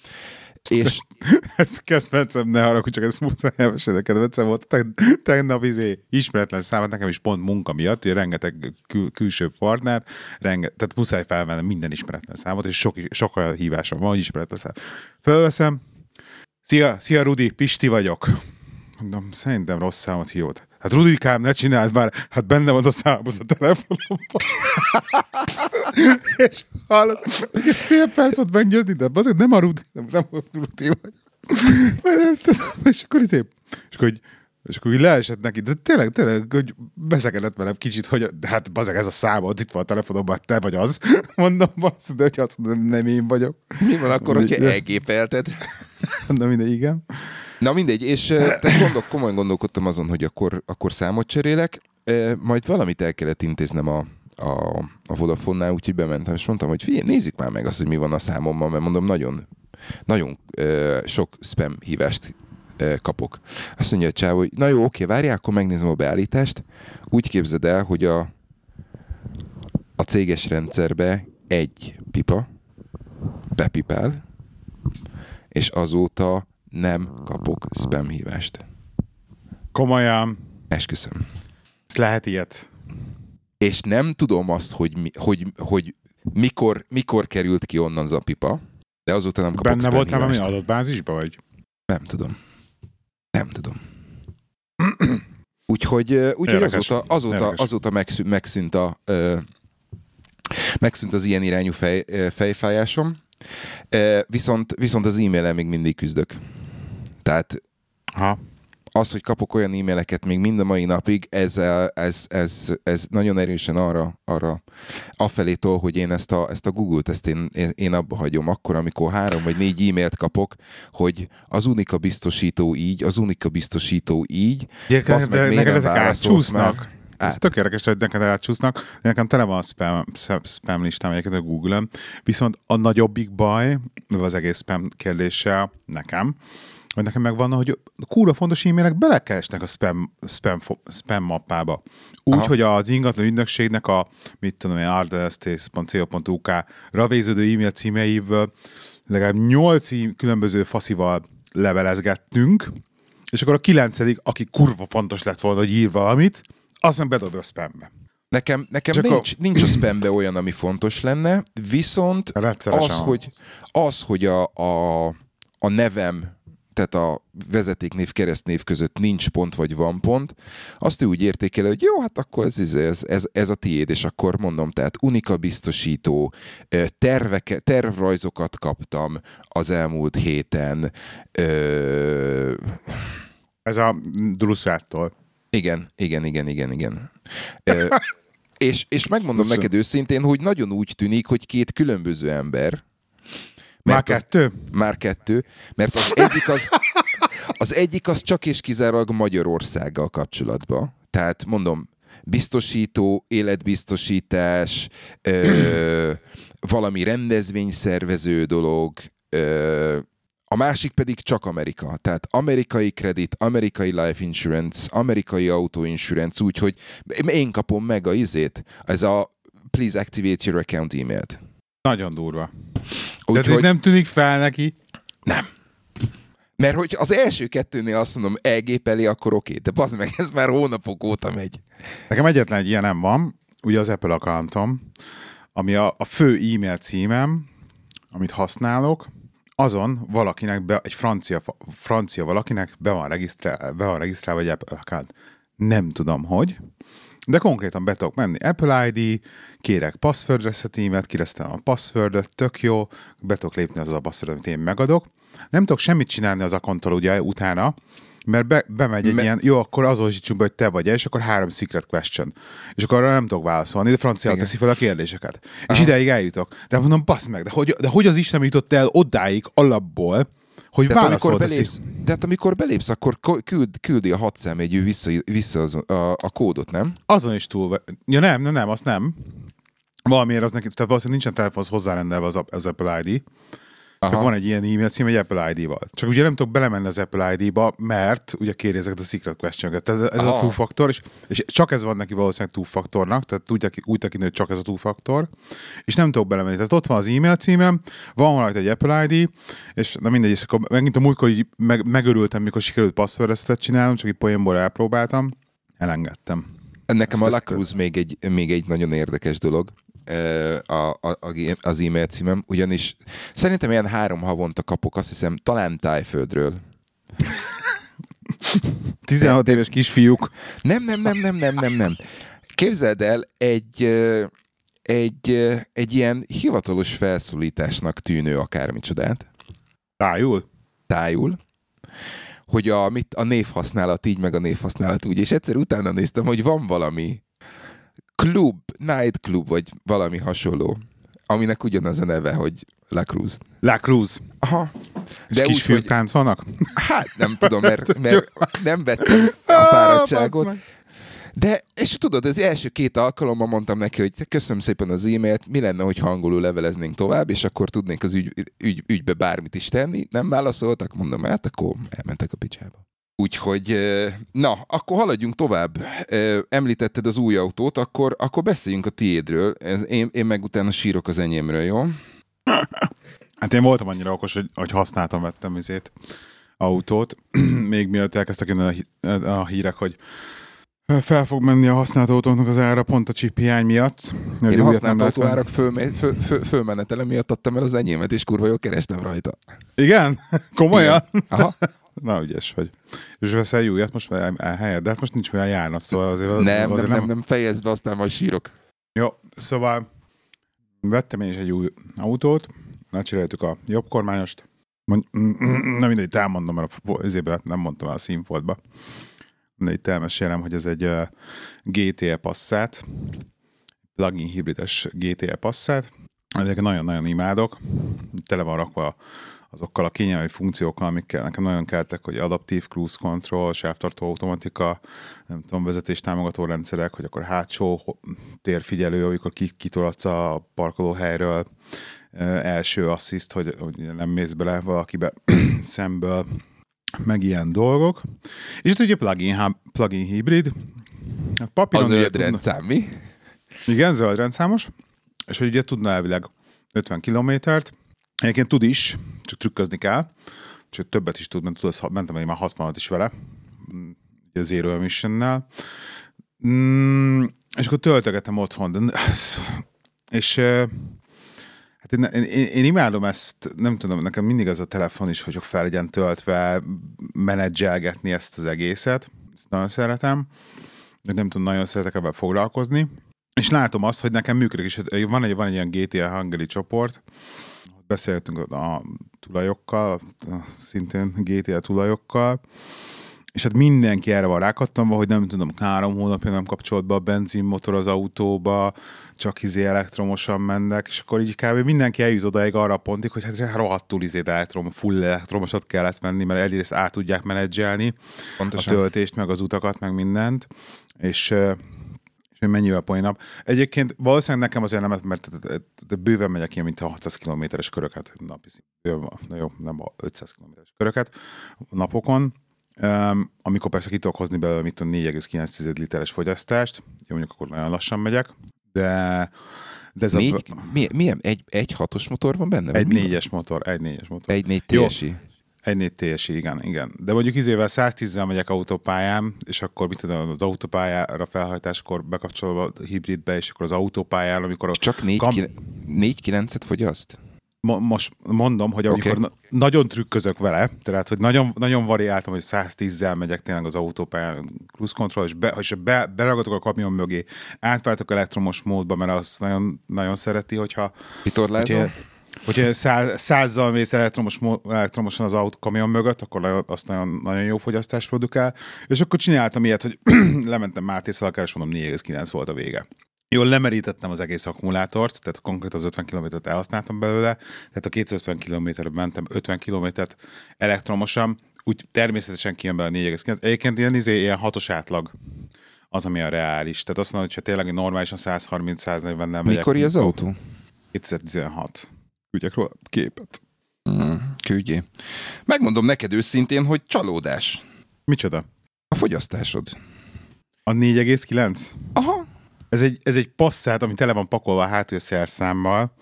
És... ez kedvencem, ne haragudj, csak ez muszáj elmesélni, kedvencem volt. Te, tegnap izé, ismeretlen számát, nekem is pont munka miatt, ugye rengeteg kül- külső partner, renget, tehát muszáj felvennem minden ismeretlen számot, és sok, sok olyan hívásom van, ismeretlen szám. Fölveszem, szia, szia Rudi, Pisti vagyok. Mondom, szerintem rossz számot hívott. Hát Rudikám, ne csináld már, hát benne van a számod a telefonomban. és hallod, fél percet meggyőzni, de azért nem a Rudi, nem, nem a Rudi vagy. nem tudom, és akkor itt és akkor, hogy és akkor így leesett neki, de tényleg, tényleg, hogy beszekedett velem kicsit, hogy de hát bazeg, ez a számod, itt van a telefonomban, te vagy az. Mondom, basz, de hogy azt mondom, nem én vagyok. Mi van akkor, hogyha elgépelted? Na mindegy, igen. Na mindegy, és tehát gondol, komolyan gondolkodtam azon, hogy akkor, akkor számot cserélek, majd valamit el kellett intéznem a, a, a Vodafone-nál, úgyhogy bementem, és mondtam, hogy figyelj, nézzük már meg azt, hogy mi van a számommal, mert mondom, nagyon, nagyon sok spam hívást kapok. Azt mondja a csáv, hogy na jó, oké, várjál, akkor megnézem a beállítást. Úgy képzeld el, hogy a, a céges rendszerbe egy pipa bepipál, és azóta nem kapok spam hívást. Komolyan. Esküszöm. Ez lehet ilyet. És nem tudom azt, hogy, mi, hogy, hogy mikor, mikor került ki onnan Zapipa, de azóta nem kapok Benne voltál valami adatbázisba, vagy? Nem tudom. Nem tudom. Úgyhogy, úgyhogy Érdekes. azóta, azóta, Érdekes. azóta megszűnt, megszűnt, a, ö, megszűnt az ilyen irányú fej, fejfájásom, viszont, viszont az e-mailen még mindig küzdök. Tehát Ha. az, hogy kapok olyan e-maileket még mind a mai napig, ez, ez, ez, ez nagyon erősen arra, arra afelé tol, hogy én ezt a, ezt a Google-t, ezt én, én, abba hagyom akkor, amikor három vagy négy e-mailt kapok, hogy az Unika biztosító így, az Unika biztosító így, Basz meg, de neked ezek átcsúsznak. már? Ez Át. tök érdekes, hogy neked átcsúsznak. Nekem tele van a spam, spam- listám egyébként a Google-ön, viszont a nagyobbik baj, az egész spam kérdéssel nekem, hogy nekem megvan, hogy kúra fontos e-mailek belekeresnek a spam, spam, spam mappába. Úgy, Aha. hogy az ingatlan ügynökségnek a, mit tudom én, ardestés.co.uk-ra végződő e-mail címeiből legalább nyolc különböző faszival levelezgettünk, és akkor a kilencedik, aki kurva fontos lett volna, hogy ír valamit, azt meg bedobja a spambe. Nekem, nekem Csak nincs, a... nincs a spambe olyan, ami fontos lenne, viszont Rendszeresen az, van. hogy, az, hogy a, a, a nevem, tehát a vezetéknév, keresztnév között nincs pont, vagy van pont, azt ő úgy értékel, hogy jó, hát akkor ez, ez, ez, ez a tiéd, és akkor mondom, tehát Unika biztosító, terveke, tervrajzokat kaptam az elmúlt héten, ö, Ez a Druszától. Igen, igen, igen, igen, igen. Ö, és, és megmondom neked őszintén, hogy nagyon úgy tűnik, hogy két különböző ember, Már mert az, kettő? már kettő, mert az egyik az, az egyik az csak és kizárólag Magyarországgal kapcsolatban. Tehát mondom, biztosító, életbiztosítás, ö, valami rendezvényszervező dolog, ö, a másik pedig csak Amerika. Tehát amerikai kredit, amerikai life insurance, amerikai auto insurance, úgyhogy én kapom meg a izét, ez a please activate your account e-mailt. Nagyon durva. De Úgyhogy hogy... nem tűnik fel neki. nem. Mert hogy az első kettőnél azt mondom, elgépeli, akkor oké, de bazd meg, ez már hónapok óta megy. Nekem egyetlen egy ilyen nem van, ugye az Apple accountom, ami a, a fő e-mail címem, amit használok, azon valakinek, be, egy francia, francia valakinek be van, regisztrál, be van regisztrálva egy Apple account. Nem tudom, hogy, de konkrétan be tudok menni. Apple ID, kérek password reset kiresztem a passwordot, tök jó, be tudok lépni az a password, amit én megadok. Nem tudok semmit csinálni az akonttal ugye utána, mert be, bemegy egy Me- ilyen, jó, akkor azonosítsunk be, hogy te vagy és akkor három secret question. És akkor arra nem tudok válaszolni, de francia teszi fel a kérdéseket. És ideig eljutok. De mondom, basz meg, de hogy, de hogy az Isten jutott el odáig alapból, hogy Tehát amikor, belépsz, tehát amikor belépsz, akkor ko- küld, küldi a hat számjegyű vissza, vissza az, a, a kódot, nem? Azon is túl... Ja nem, nem, nem, azt nem. Valamiért az neki, tehát valószínűleg nincsen telefonhoz hozzárendelve az, az Apple ID. Csak Aha. van egy ilyen e-mail cím egy Apple ID-val. Csak ugye nem tudok belemenni az Apple ID-ba, mert ugye kéri ezeket a secret question Ez, ez a two-faktor, és, és, csak ez van neki valószínűleg two-faktornak, tehát úgy, úgy tekintő, hogy csak ez a two-faktor, és nem tudok belemenni. Tehát ott van az e-mail címem, van rajta egy Apple ID, és na mindegy, és akkor megint a múltkor így meg, megörültem, mikor sikerült password csinálnom, csak így poénból elpróbáltam, elengedtem. Nekem Ezt- a Lacruz még egy, még egy nagyon érdekes dolog a, a, az e-mail címem, ugyanis szerintem ilyen három havonta kapok, azt hiszem, talán Tájföldről. 16 éves kisfiúk. Nem, nem, nem, nem, nem, nem, nem. Képzeld el, egy, egy, egy ilyen hivatalos felszólításnak tűnő akármicsodát, Tájul? tájul, hogy a, mit, a névhasználat így, meg a névhasználat úgy, és egyszer utána néztem, hogy van valami klub, night club, vagy valami hasonló, aminek ugyanaz a neve, hogy La Cruz. La Cruz. Aha. És De úgy, kisfiúk hogy, táncolnak? hát nem tudom, mert, mert nem vettem a fáradtságot, de, és tudod, az első két alkalommal mondtam neki, hogy köszönöm szépen az e-mailt, mi lenne, hogy angolul leveleznénk tovább, és akkor tudnénk az ügy, ügy, ügybe bármit is tenni. Nem válaszoltak, mondom, hát akkor elmentek a picsába. Úgyhogy, na, akkor haladjunk tovább. Említetted az új autót, akkor, akkor beszéljünk a tiédről. Én, én meg utána sírok az enyémről, jó? Hát én voltam annyira okos, hogy, hogy használtam, vettem izét, autót, még mielőtt elkezdtek jönni a, hí- a hírek, hogy fel fog menni a használt autóknak az ára pont a chip hiány miatt. Én a használt autóárak föl, föl, föl, fölmenetele miatt adtam el az enyémet, és kurva jól kerestem rajta. Igen? Komolyan? Igen. Aha. Na, ügyes vagy. És veszel újat most már elhelyed, de hát most nincs mivel járnod, szóval azért... Nem, azért nem, nem, nem fejezd be, aztán majd sírok. Jó, szóval vettem én is egy új autót, lecseréltük a jobb kormányost, Mond, nem mindegy, elmondom, mert ezében nem mondtam el a színfoltba. De itt elmesélem, hogy ez egy uh, GTE Passat, plug-in hibrides GTE Passat. Ezeket nagyon-nagyon imádok. Tele van rakva azokkal a kényelmi funkciókkal, amikkel nekem nagyon keltek, hogy adaptív cruise control, sávtartó automatika, nem tudom, vezetés támogató rendszerek, hogy akkor hátsó térfigyelő, amikor ki- kitolatsz a parkolóhelyről, első assziszt, hogy, hogy nem mész bele valakibe szemből, meg ilyen dolgok. És itt ugye plugin, plugin hibrid. Hát A papíron ugye zöld rendszám, mi? igen, zöld rendszámos, és hogy ugye tudna elvileg 50 kilométert. Egyébként tud is, csak trükközni kell, csak többet is tud, mert tudod, mentem én már 60 is vele, mm, ugye Zero Emission-nel. Mm, és akkor töltögetem otthon, de, és hát én, én, én, imádom ezt, nem tudom, nekem mindig az a telefon is, hogy fel legyen töltve, menedzselgetni ezt az egészet, ezt nagyon szeretem, de nem tudom, nagyon szeretek ebben foglalkozni, és látom azt, hogy nekem működik, és van egy, van egy ilyen GTA Hungary csoport, beszéltünk a tulajokkal, szintén GTA tulajokkal, és hát mindenki erre van rákattanva, hogy nem tudom, három hónapja nem kapcsolt be a benzinmotor az autóba, csak izé elektromosan mennek, és akkor így kb. mindenki eljut odaig arra a pontig, hogy hát rohadtul izé elektrom, full elektromosat kellett venni, mert egyrészt át tudják menedzselni Pontosan. a töltést, meg az utakat, meg mindent, és hogy mennyivel poénabb. Egyébként valószínűleg nekem azért nem, mert bőven megyek ilyen, mint a 600 kilométeres köröket napi na jó, nem a 500 kilométeres köröket napokon, um, amikor persze ki tudok hozni belőle, mit tudom, 4,9 literes fogyasztást, jó, mondjuk akkor nagyon lassan megyek, de, de ez Négy, a, mi, milyen? Egy, egy hatos motor van benne? egy négyes motor, egy négyes motor. Egy négy. TSI. Egy 4 TSI, igen, igen. De mondjuk izével 110-zel megyek autópályán, és akkor mit tudom, az autópályára felhajtáskor bekapcsolom a hibridbe, és akkor az autópályán, amikor a, csak négy, Kam- Kam... négy kilencet fogyaszt? mo- most mondom, hogy amikor okay. na- nagyon trükközök vele, tehát hogy nagyon, nagyon variáltam, hogy 110-zel megyek tényleg az autópályán, cruise control, és, be, és be, beragadok a kamion mögé, átváltok elektromos módba, mert azt nagyon, nagyon szereti, hogyha Vitorlázol? Hogyha, hogyha száz, százzal mész elektromos, mo- elektromosan az autó kamion mögött, akkor azt nagyon, nagyon jó fogyasztást produkál. És akkor csináltam ilyet, hogy lementem Máté Szalkára, és mondom 4,9 volt a vége. Jól lemerítettem az egész akkumulátort, tehát konkrét az 50 kilométert elhasználtam belőle, tehát a 250 kilométerre mentem 50 kilométert elektromosan, úgy természetesen kijön belőle 4,9. Egyébként ilyen, izé, ilyen hatos átlag az, ami a reális. Tehát azt mondom, hogy ha tényleg normálisan 130-140 nem Mikor az autó? 2016. Küldjek róla képet. Mm, küldjé. Megmondom neked őszintén, hogy csalódás. Micsoda? A fogyasztásod. A 4,9? Aha. Ez egy, ez egy passzát, ami tele van pakolva a hátulszerszámmal.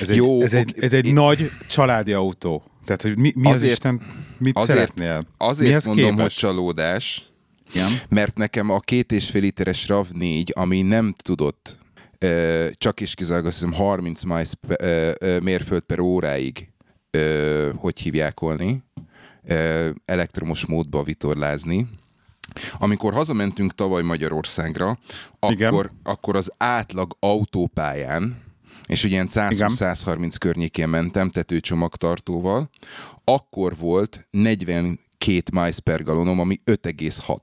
Ez egy, Jó, ez egy, ez egy Én- nagy családi autó. Tehát, hogy mi, mi az Azért- Isten, mit azért- szeretnél? Azért Mihez mondom, képest? hogy csalódás, Igen. mert nekem a két és fél literes RAV4, ami nem tudott csak is kizárólag azt hiszem 30 miles mérföld per óráig, hogy hívjákolni, ö, elektromos módba vitorlázni. Amikor hazamentünk tavaly Magyarországra, Igen. akkor, akkor az átlag autópályán, és ugye ilyen 120-130 környékén mentem tetőcsomagtartóval, akkor volt 42 miles per galonom, ami 5,6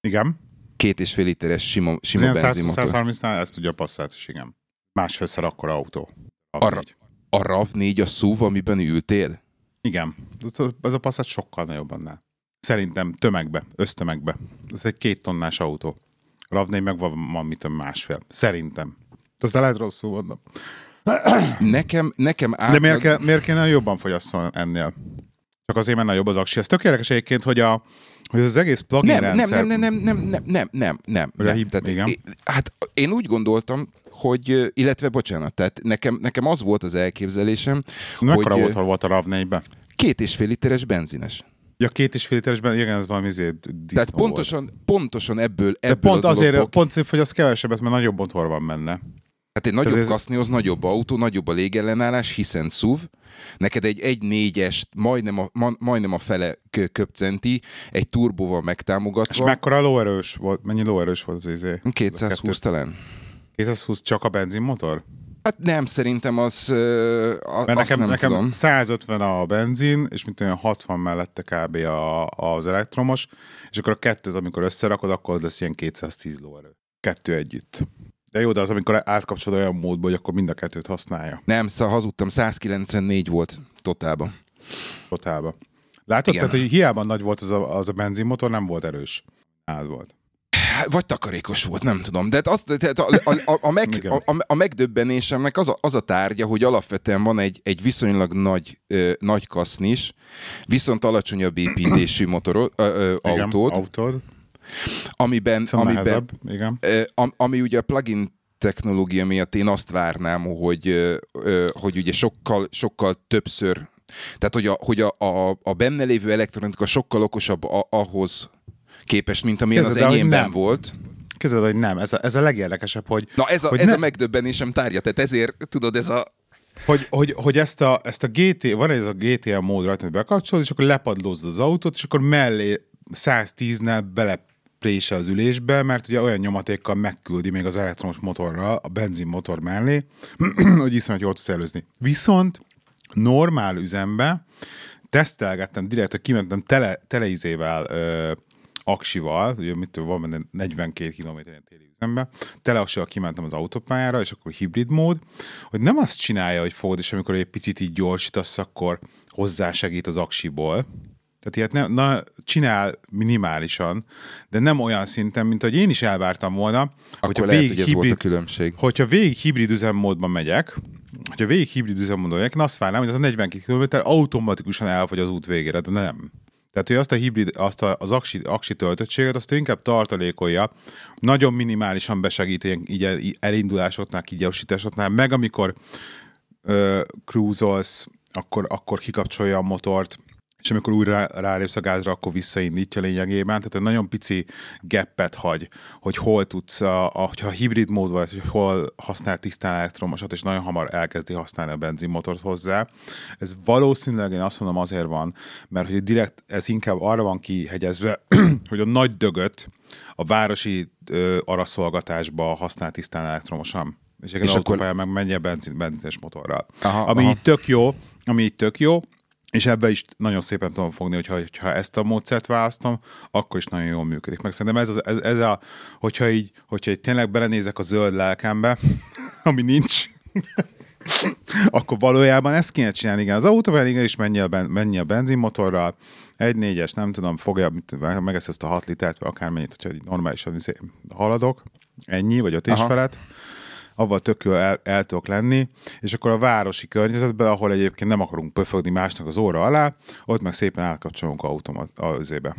Igen. Két és fél literes sima, sima ilyen 100, benzinmotor. 130-nál ezt tudja a passzát is, igen. Másfélszer akkor autó. Az Arra. így. A RAV4 a SUV, amiben ültél? Igen. Ez a- a passzát sokkal nagyobb annál. Szerintem tömegbe, össztömegbe. Ez egy két tonnás autó. Ravnél meg van, van mit másfél. Szerintem. Aztán lehet rosszul mondom. Nekem, nekem De átlag... miért, kell, miért kéne jobban fogyasszon ennél? Csak azért, mert nagyobb az aksi. Ez tök érdekes egyébként, hogy, a, hogy az egész plugin nem, rendszer... nem, nem, nem, nem, nem, nem, nem, nem. Tehát, igen. Hát én úgy gondoltam, hogy, illetve bocsánat, tehát nekem, nekem az volt az elképzelésem, Mekkora hogy volt, ha volt a RAV4-ben? két és fél literes benzines. Ja, két és fél literesben, igen, ez valami izé, Tehát volt. pontosan, pontosan ebből, De ebből pont a azért, pont szép, hogy az kevesebbet, mert nagyobb motor van benne. Hát egy nagyobb ez- kaszni az nagyobb autó, nagyobb a légellenállás, hiszen SUV. Neked egy 1.4-es, majdnem a, ma, majdnem a fele kö- köpcenti, egy turbóval És megtámogatva. mekkora lóerős volt, mennyi lóerős volt az izé? 220 talán. 220 csak a benzinmotor? Hát nem, szerintem az, a, Mert nekem, nem nekem tudom. 150 a benzin, és mint olyan 60 mellette kb. A, az elektromos, és akkor a kettőt, amikor összerakod, akkor az lesz ilyen 210 lóerő. Kettő együtt. De jó, de az, amikor átkapcsolod olyan módba, hogy akkor mind a kettőt használja Nem, szóval hazudtam, 194 volt totálban. totálba. Látod? Igen. Tehát, hogy hiába nagy volt az a, az a benzinmotor, nem volt erős. Nálad volt. Hát, Vagy takarékos volt, nem tudom. De az, tehát a, a, a, a, meg, Igen. a, a megdöbbenésemnek az a, az a tárgya, hogy alapvetően van egy, egy viszonylag nagy, ö, nagy kasznis, viszont alacsonyabb építésű motorod, ö, ö, Igen, autód, autód. Amiben, Szóval amiben nehezebb. Igen. am, ami ugye a plugin technológia miatt én azt várnám, hogy, hogy ugye sokkal, sokkal többször, tehát hogy a, hogy a, a, a benne lévő elektronika sokkal okosabb a, ahhoz képest, mint amilyen az Képzeld el, hogy enyémben volt. Képzeld, hogy nem. Ez a, ez a legérdekesebb, hogy, Na ez a, Hogy ez ne- a megdöbbenésem tárgya, tehát ezért tudod, ez a... hogy, hogy, hogy ezt, a, ezt a GT, van ez a GTL mód rajta, hogy bekapcsolod, és akkor lepadlózod az autót, és akkor mellé 110-nel bele prése az ülésbe, mert ugye olyan nyomatékkal megküldi még az elektromos motorral a benzinmotor mellé, hogy iszonyat jól tudsz előzni. Viszont normál üzembe tesztelgettem direkt, hogy kimentem tele, teleizével ö, aksival, ugye mit van benne 42 km téli üzembe, tele aksival kimentem az autópályára, és akkor hibrid mód, hogy nem azt csinálja, hogy fogod, és amikor egy picit így gyorsítasz, akkor hozzásegít az aksiból, tehát ilyet ne, na, csinál minimálisan, de nem olyan szinten, mint hogy én is elvártam volna, Akkor hogyha lehet, végig hogy ez volt a hibrid- különbség. hogyha végig hibrid üzemmódban megyek, hogyha végig hibrid üzemmódban megyek, én azt várnám, hogy az a 42 km automatikusan elfogy az út végére, de nem. Tehát, hogy azt a hibrid, azt a, az aksi, aksi töltöttséget, azt inkább tartalékolja, nagyon minimálisan besegít ilyen, így el- elindulásoknál, kigyorsításoknál, meg amikor ö, cruisolsz, akkor, akkor kikapcsolja a motort, és amikor újra rálépsz a gázra, akkor visszaindítja lényegében. Tehát egy nagyon pici geppet hagy, hogy hol tudsz, a, a, hogyha hibrid mód vagy, hogy hol használ tisztán elektromosat, és nagyon hamar elkezdi használni a benzinmotort hozzá. Ez valószínűleg én azt mondom azért van, mert hogy direkt ez inkább arra van kihegyezve, hogy a nagy dögöt a városi ö, araszolgatásba használ tisztán elektromosan. És, és akkor meg menjen benzin, benzines motorral. Aha, ami aha. így tök jó, ami így tök jó, és ebbe is nagyon szépen tudom fogni, hogyha, hogyha ezt a módszert választom, akkor is nagyon jól működik. Meg szerintem ez, az, ez, ez a, hogyha így, hogyha így tényleg belenézek a zöld lelkembe, ami nincs, akkor valójában ezt kéne csinálni. Igen, az autóban igen, is mennyi a, ben, mennyi a benzinmotorral, egy négyes, nem tudom, fogja, megesz ezt a 6 litert, vagy akármennyit, hogyha normálisan izé haladok, ennyi, vagy öt és felett, avval tök jó el, el tudok lenni, és akkor a városi környezetben, ahol egyébként nem akarunk pöfögni másnak az óra alá, ott meg szépen átkapcsolunk automat az ébe.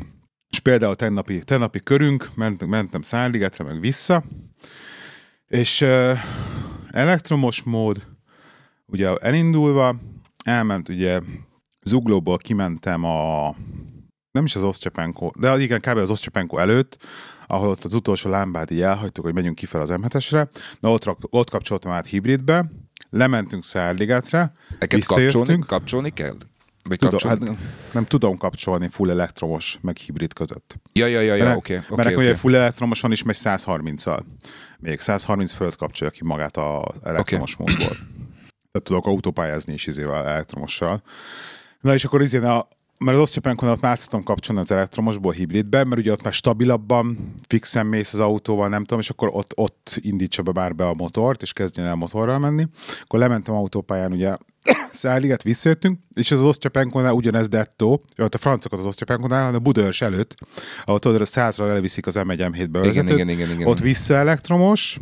És például tennapi, tennapi körünk, ment, mentem Szárligetre, meg vissza, és uh, elektromos mód, ugye elindulva, elment ugye Zuglóból kimentem a nem is az Oszcsepenko, de igen, kb. az Oszcsepenko előtt, ahol ott az utolsó lámbát így elhagytuk, hogy megyünk kifelé az M7-esre. Na ott, rak- ott kapcsoltam át hibridbe, lementünk Szárligetre, Neked kapcsolni, kapcsolni kell? Vagy Tudom, hát nem tudom kapcsolni full elektromos, meg hibrid között. Ja, ja, ja, ja, Mert- oké. Mert oké, nekem oké. ugye full elektromoson is megy 130-al. Még 130 fölött kapcsolja ki magát az elektromos okay. módból. Tehát tudok autópályázni is izével elektromossal. Na és akkor izén a, mert az osztyapenkon ott már tudtam kapcsolni az elektromosból hibridbe, mert ugye ott már stabilabban, fixen mész az autóval, nem tudom, és akkor ott, ott indítsa be már be a motort, és kezdjen el motorral menni. Akkor lementem autópályán, ugye Szárliget visszajöttünk, és az osztyapenkonnál ugyanez dettó, ott a francokat az osztyapenkonál, hanem a Budaörs előtt, ahol tudod, a százra elviszik az M1 m bevezetőt, igen, igen, igen. ott vissza elektromos,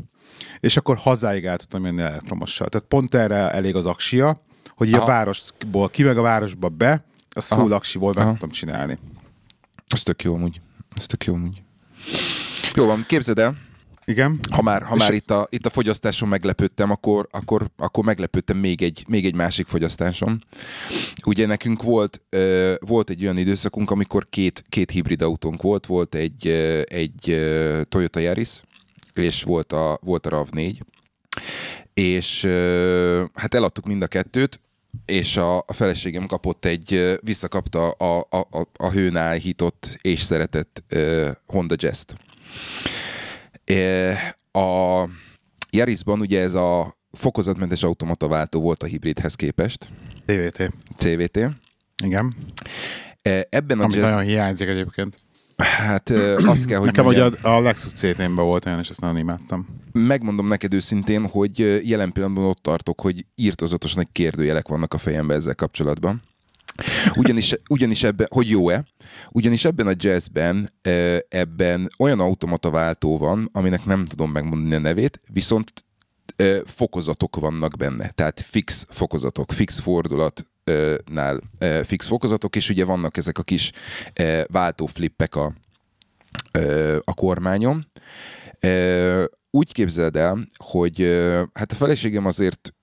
és akkor hazáig el tudtam jönni elektromossal. Tehát pont erre elég az aksia, hogy így a Aha. városból ki meg a városba be, azt Aha. full aksiból meg tudtam csinálni. Ez tök jó amúgy. Ez tök jó amúgy. Jó van, képzeld el, Igen. Ha már, ha már itt, a, itt a fogyasztáson meglepődtem, akkor, akkor, akkor meglepődtem még egy, még egy másik fogyasztáson. Ugye nekünk volt, ö, volt egy olyan időszakunk, amikor két, két hibrid autónk volt, volt egy, ö, egy ö, Toyota Yaris, és volt a, volt a RAV4, és hát eladtuk mind a kettőt, és a, a feleségem kapott egy, visszakapta a, a, a, a hőn áhított és szeretett ö, Honda Jazz-t. E, A Yarisban ugye ez a fokozatmentes automata váltó volt a hibridhez képest, TVT. CVT. Igen. Ebben a Amit jazz, nagyon hiányzik egyébként. Hát azt kell, hogy Nekem mondjam, ugye a, a Lexus ct volt olyan, és ezt nagyon imádtam. megmondom neked őszintén, hogy jelen pillanatban ott tartok, hogy írtozatos nagy kérdőjelek vannak a fejemben ezzel kapcsolatban. Ugyanis, ugyanis ebben, hogy jó-e, ugyanis ebben a jazzben ebben olyan automata váltó van, aminek nem tudom megmondani a nevét, viszont fokozatok vannak benne, tehát fix fokozatok, fix fordulatnál ö, fix fokozatok, és ugye vannak ezek a kis váltóflippek a, a kormányon. Úgy képzeld el, hogy hát a feleségem azért,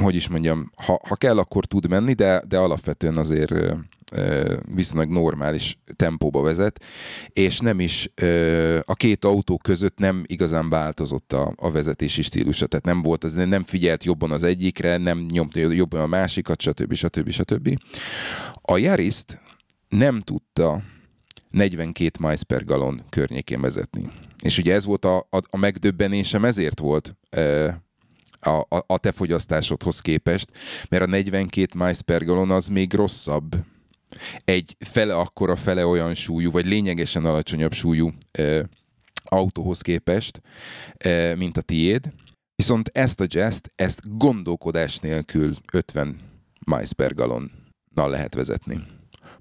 hogy is mondjam, ha, ha kell, akkor tud menni, de, de alapvetően azért viszonylag normális tempóba vezet, és nem is a két autó között nem igazán változott a, a vezetési stílusa, tehát nem volt az, nem figyelt jobban az egyikre, nem nyomta jobban a másikat, stb. stb. stb. A Yaris-t nem tudta 42 miles per gallon környékén vezetni. És ugye ez volt a, a, a megdöbbenésem, ezért volt a, a, a te fogyasztásodhoz képest, mert a 42 miles per gallon az még rosszabb egy fele akkora, fele olyan súlyú, vagy lényegesen alacsonyabb súlyú ö, autóhoz képest, ö, mint a tiéd. Viszont ezt a jazz ezt gondolkodás nélkül 50 miles per gallonnal lehet vezetni.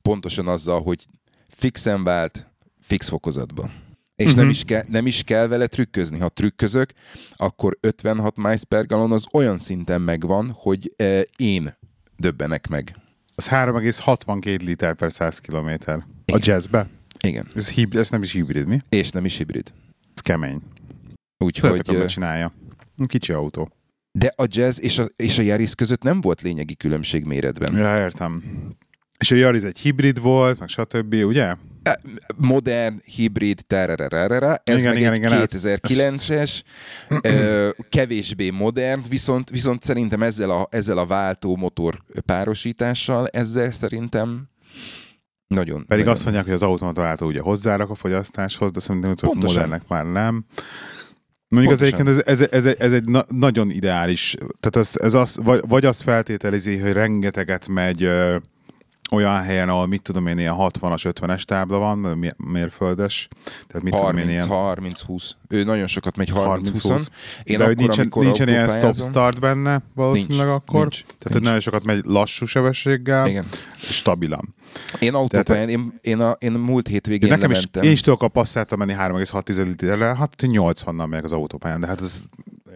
Pontosan azzal, hogy fixen vált, fix fokozatba. És uh-huh. nem, Mhm. is kell, nem is kell vele trükközni. Ha trükközök, akkor 56 miles per gallon az olyan szinten megvan, hogy eh, én döbbenek meg. Az 3,62 liter per 100 kilométer. A jazzbe? Igen. Ez, hib- ez nem is hibrid, mi? És nem is hibrid. Ez kemény. Úgyhogy, Hogy csinálja. Kicsi autó. de a jazz és a, és a Yaris között nem volt lényegi különbség méretben. Ja, értem. És a Yaris egy hibrid volt, meg stb., ugye? Modern, hibrid, tererererere, ez Igen, meg igen, egy igen, ezt- 2009-es, ö, kevésbé modern, viszont, viszont szerintem ezzel a, ezzel a váltó motor párosítással, ezzel szerintem nagyon. Pedig nagyon. azt mondják, hogy az automata váltó ugye hozzárak a fogyasztáshoz, de szerintem Pontosan. modernek már nem. Mondjuk az egyébként ez, ez, ez, egy- ez egy na- nagyon ideális, tehát ez, ez az, vagy, vagy azt feltételezi, hogy rengeteget megy olyan helyen, ahol mit tudom én, ilyen 60-as, 50-es tábla van, mérföldes, tehát mit tudom én, 30, ilyen 30-20. Ő nagyon sokat megy 30-20. 30-20. Én de hogy nincsen, nincsen ilyen stop-start benne valószínűleg Nincs, akkor. nincs, tehát, nincs. hogy nagyon sokat megy lassú sebességgel, Igen. stabilan. Én autópályán, én, én, a, én múlt hétvégén nekem is, lementem. én is tudok a passzát menni 3,6 literre, hát 80-nal megyek az autópályán, de hát ez,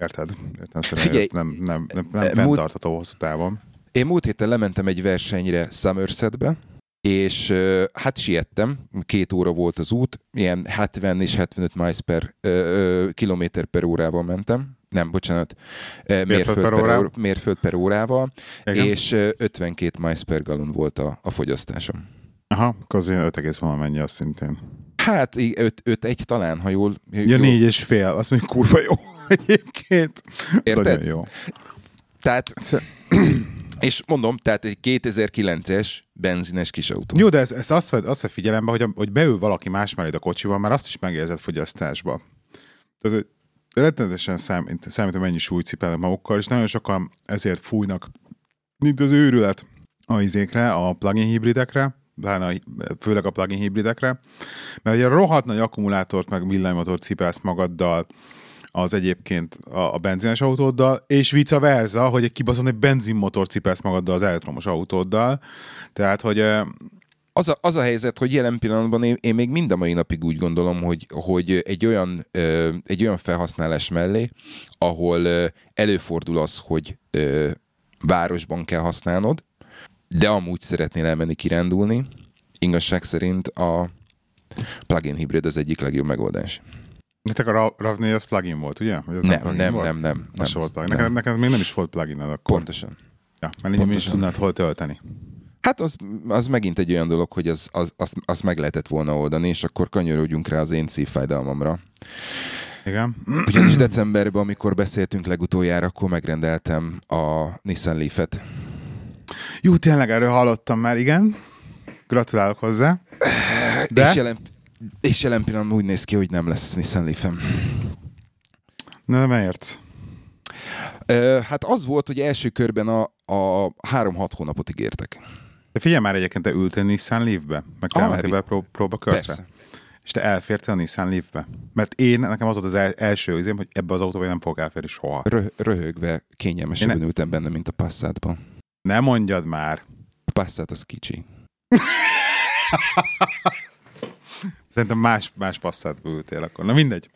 érted? Érted Figyelj, ez nem, nem, nem, nem múlt- fenntartható hosszú távon. Én múlt héten lementem egy versenyre Somersetbe, és hát siettem, két óra volt az út, ilyen 70 és 75 miles per ö, kilométer per órával mentem. Nem, bocsánat, mérföld, per órá- órá, mérföld per órával, Igen. és ö, 52 miles per gallon volt a, a fogyasztásom. Aha, akkor az ilyen 5, valamennyi az szintén. Hát 5-1 talán, ha jól... Ja, jól négy és fél, azt mondjuk kurva jó egyébként. Ez Érted? Nagyon jó. Tehát, és mondom, tehát egy 2009-es benzines kis autó. Jó, de ez, ez azt, azt vedd figyelembe, hogy, hogy beül valaki más mellé a kocsiban, már azt is megérzed fogyasztásba. Tehát, hogy rettenetesen számít, számít, mennyi súlyt cipelnek magukkal, és nagyon sokan ezért fújnak, mint az őrület a izékre, a plug-in hibridekre, pláne a, főleg a plug-in hibridekre, mert ugye rohadt nagy akkumulátort meg villanymotort cipelsz magaddal, az egyébként a, benzines autóddal, és vice versa, hogy egy kibaszott egy benzinmotor cipelsz magaddal az elektromos autóddal. Tehát, hogy Az a, az a helyzet, hogy jelen pillanatban én, én még mind a mai napig úgy gondolom, hogy, hogy egy, olyan, egy olyan felhasználás mellé, ahol előfordul az, hogy városban kell használnod, de amúgy szeretnél elmenni kirándulni, igazság szerint a plug-in hibrid az egyik legjobb megoldás. Nektek a Ra- RAV4 az plugin volt, ugye? Vagy az Nem, nem, volt? nem, nem. Az nem. volt plugin. Nem. Neked, neked még nem is volt plugin akkor. Pontosan. Ja, mert így nem is tudnád hol tölteni. Hát az, az megint egy olyan dolog, hogy az, az, azt, azt meg lehetett volna oldani, és akkor kanyarodjunk rá az én szívfájdalmamra. Igen. Ugyanis decemberben, amikor beszéltünk legutoljára, akkor megrendeltem a Nissan Leaf-et. Jó, tényleg erről hallottam már, igen. Gratulálok hozzá. De? És jelen, és jelen pillanatban úgy néz ki, hogy nem lesz Nissan Leaf-em. Na, miért? Ö, Hát az volt, hogy első körben a, a 3-6 hónapot ígértek. De figyelj már egyébként, te ültél Nissan Leaf-be? Meg te Ah, elmentél pró- próbakörtre? Persze. És te elfértél a Nissan Leaf-be? Mert én, nekem az volt az el- első izém, hogy ebbe az autóba én nem fogok elférni soha. Rö, röhögve kényelmesebben Én ne- ültem benne, mint a Passatban. Ne mondjad már. A Passat az kicsi. Szerintem más, más passzát ültél akkor. Na mindegy.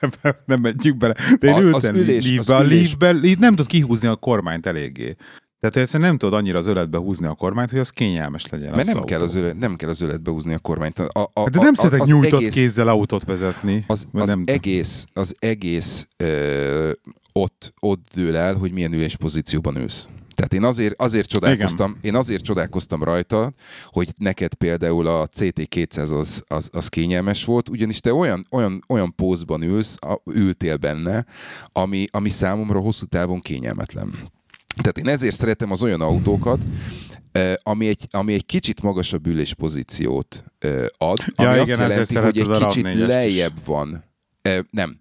nem megyünk bele. De én A- az ültem ülés- Leafbe. az ülés- Leafbe, így nem tudod kihúzni a kormányt eléggé. Tehát egyszerűen nem tudod annyira az öletbe húzni a kormányt, hogy az kényelmes legyen. Mert az nem kell, autó. az ölet, nem kell az öletbe húzni a kormányt. A, a, Hát De nem a, szeretek az nyújtott egész, kézzel autót vezetni. Az, az, nem egész, az egész ö, ott, ott dől el, hogy milyen ülés pozícióban ülsz. Tehát én azért, azért, csodálkoztam, én azért csodálkoztam rajta, hogy neked például a CT200 az, az, az kényelmes volt, ugyanis te olyan, olyan, olyan pózban ülsz, a, ültél benne, ami, ami számomra hosszú távon kényelmetlen. Tehát én ezért szeretem az olyan autókat, ami egy, ami egy kicsit magasabb üléspozíciót eh, ad, Ja, ami igen, azt jelenti, hogy egy kicsit RAV4-est is. lejjebb van. Nem.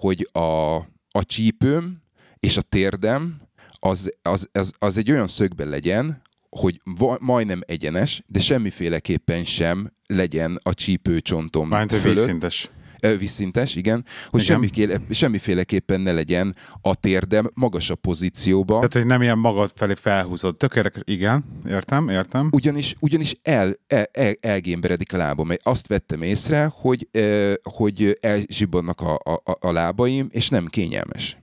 Hogy a, a csípőm és a térdem az, az, az, az egy olyan szögben legyen, hogy va, majdnem egyenes, de semmiféleképpen sem legyen a csípőcsontom Mármint, fölött. vízszintes. Ö, Vízszintes, igen. Hogy Igen. semmiféle, semmiféleképpen ne legyen a térdem magasabb pozícióba. Tehát, hogy nem ilyen magad felé felhúzod. Tök érdekes. Igen, értem, értem. Ugyanis, ugyanis el, el, el, elgémberedik a lábam. Azt vettem észre, hogy, eh, hogy elzsibbannak a, a, a lábaim, és nem kényelmes.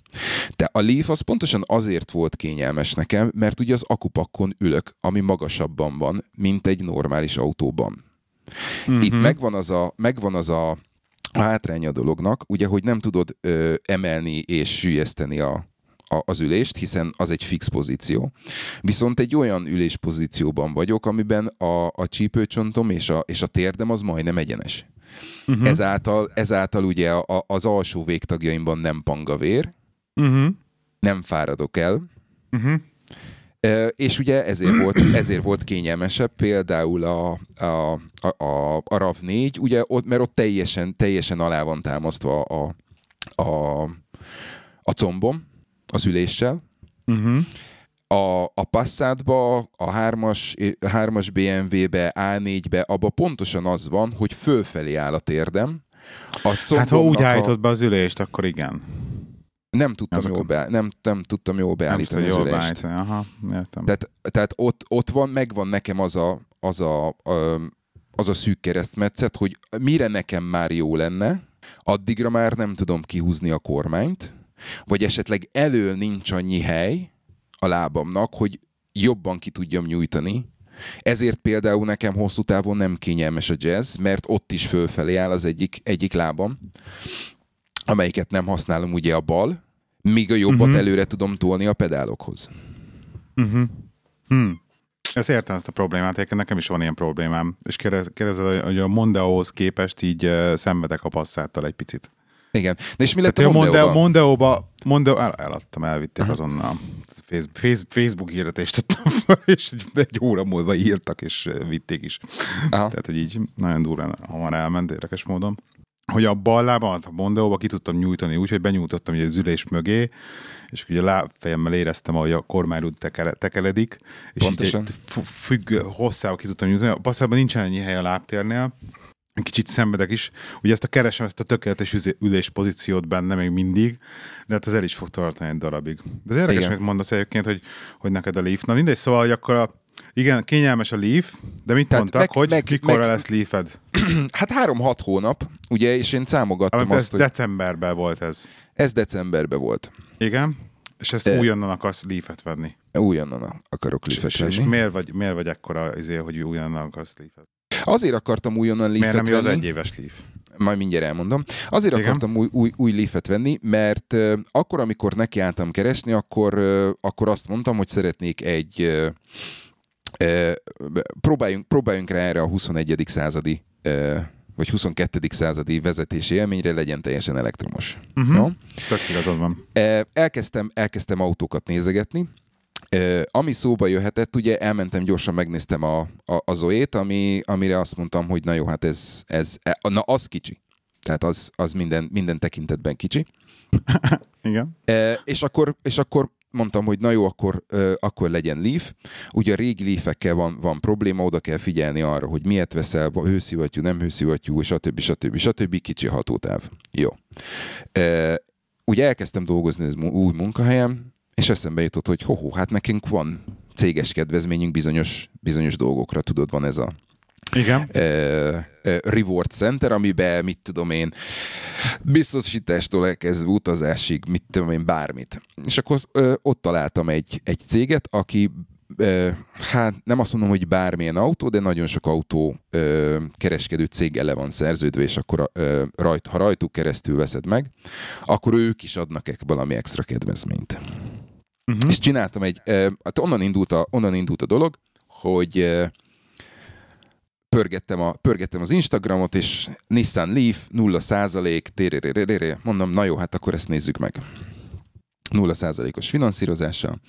De a Leaf az pontosan azért volt kényelmes nekem, mert ugye az akupakkon ülök, ami magasabban van, mint egy normális autóban. Mhm. Itt megvan az a, megvan az a hátránya a dolognak, ugye, hogy nem tudod ö, emelni és sűjeszteni a, a, az ülést, hiszen az egy fix pozíció. Viszont egy olyan üléspozícióban vagyok, amiben a, a csípőcsontom és a, és a térdem az majdnem egyenes. Mhm. Uh-huh. Ezáltal, ezáltal ugye a, a, az alsó végtagjaimban nem pangavér, Uh-huh. nem fáradok el, Uh-huh. És ugye ezért volt, ezért volt kényelmesebb például a, a, a, a, a RAV4, ugye ott, mert ott teljesen, teljesen alá van támasztva a, a, a combom az üléssel. Uh-huh. A, a Passatba, a 3-as, 3-as BMW-be, A4-be, abba pontosan az van, hogy fölfelé áll a térdem. A Hát ha úgy állítod be az ülést, akkor igen. Nem tudtam, Azok jól be, nem, nem tudtam jól Nem beállítani tudod az jól ülést. beállítani. Aha, értem. Tehát, tehát ott, ott van, megvan nekem az a, az a, az a szűk keresztmetszet, hogy mire nekem már jó lenne, addigra már nem tudom kihúzni a kormányt, vagy esetleg elől nincs annyi hely a lábamnak, hogy jobban ki tudjam nyújtani. Ezért például nekem hosszú távon nem kényelmes a jazz, mert ott is fölfelé áll az egyik, egyik lábam, amelyiket nem használom ugye a bal, míg a jobbat uh-huh. előre tudom tolni a pedálokhoz. Uh-huh. Hmm. Ezt értem ezt a problémát, egyébként nekem is van ilyen problémám. És kérdez, kérdezed, hogy a Mondeóhoz képest így uh, szenvedek a passzáttal egy picit. Igen. De és mi lett Tehát a a Mondeo, Mondeo-val? Mondeo-ba, Mondeo, el, eladtam, elvitték azonnal. Face, face, Facebook hirdetést adtam fel, és egy, egy óra múlva írtak, és vitték is. Aha. Tehát, hogy így nagyon durván hamar elment, érdekes módon. Hogy a bal lábam, a Mondeóba ki tudtam nyújtani úgy, hogy benyújtottam ugye az ülés mögé, és ugye a lábfejemmel éreztem, ahogy a tekele, tekeledik, és Pontosan. így függ, hosszába ki tudtam nyújtani. A passzában nincsen ennyi hely a lábtérnél, kicsit szenvedek is. Ugye ezt a keresem, ezt a tökéletes ülés pozíciót benne még mindig, de hát ez el is fog tartani egy darabig. De az érdekes, amit mondasz egyébként, hogy, hogy neked a Leaf. Na mindegy, szóval, hogy akkor a, igen, kényelmes a Leaf, de mit Tehát mondtak, meg- hogy meg- mikorra meg- lesz Leafed? Hát három-hat hónap, ugye, és én számogattam ez azt, hogy decemberben volt ez. ez decemberben volt. Igen? És ezt De- újonnan akarsz Leafet venni. Újonnan akarok Leafet és, és venni. miért, vagy, miért vagy ekkora izé, hogy újonnan akarsz Leafet? Azért akartam újonnan Miért Leafet nem jó az venni. egyéves Leaf? majd mindjárt elmondom. Azért Igen. akartam új, új, új Leaf-et venni, mert uh, akkor, amikor nekiálltam keresni, akkor, uh, akkor azt mondtam, hogy szeretnék egy uh, próbáljunk, próbáljunk rá erre a 21. századi vagy 22. századi vezetési élményre legyen teljesen elektromos. Uh-huh. Jó? Tök igazad van. Elkezdtem, elkezdtem autókat nézegetni, ami szóba jöhetett, ugye elmentem gyorsan, megnéztem a, a, a Zoét, ami, amire azt mondtam, hogy na jó, hát ez, ez e, na az kicsi. Tehát az, az minden, minden tekintetben kicsi. Igen. E, és, akkor, és akkor mondtam, hogy na jó, akkor, akkor legyen Leaf. Ugye a régi Leafekkel van, van probléma, oda kell figyelni arra, hogy miért veszel, hőszivattyú, nem hőszivattyú, stb. stb. stb. Kicsi hatótáv. Jó. Ugye elkezdtem dolgozni az új munkahelyem, és eszembe jutott, hogy hoho, hát nekünk van céges kedvezményünk bizonyos, bizonyos dolgokra, tudod, van ez a Igen. uh, reward center, amiben, mit tudom én, biztosítástól elkezdve utazásig, mit tudom én, bármit. És akkor uh, ott találtam egy, egy céget, aki hát nem azt mondom, hogy bármilyen autó, de nagyon sok autó uh, kereskedő céggel le van szerződve, és akkor uh, rajt, ha rajtuk keresztül veszed meg, akkor ők is adnak egy valami extra kedvezményt. Uh-huh. És csináltam egy, eh, hát onnan indult a, onnan indult a dolog, hogy pörgettem, a, pörgettem az Instagramot, és Nissan Leaf 0 százalék, mondom, na jó, hát akkor ezt nézzük meg. 0 százalékos finanszírozással.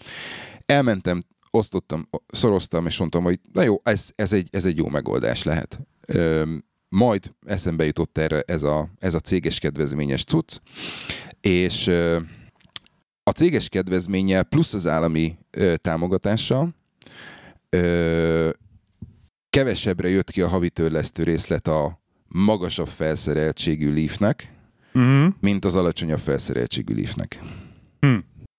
Elmentem, osztottam, szoroztam, és mondtam, hogy na jó, ez, ez, egy, ez egy jó megoldás lehet. Öm, majd eszembe jutott erre ez a, ez a céges kedvezményes cucc, és a céges kedvezménnyel plusz az állami ö, támogatással ö, kevesebbre jött ki a havi törlesztő részlet a magasabb felszereltségű Leafnek, Uh-huh. mint az alacsonyabb felszereltségű Leafnek. Hm.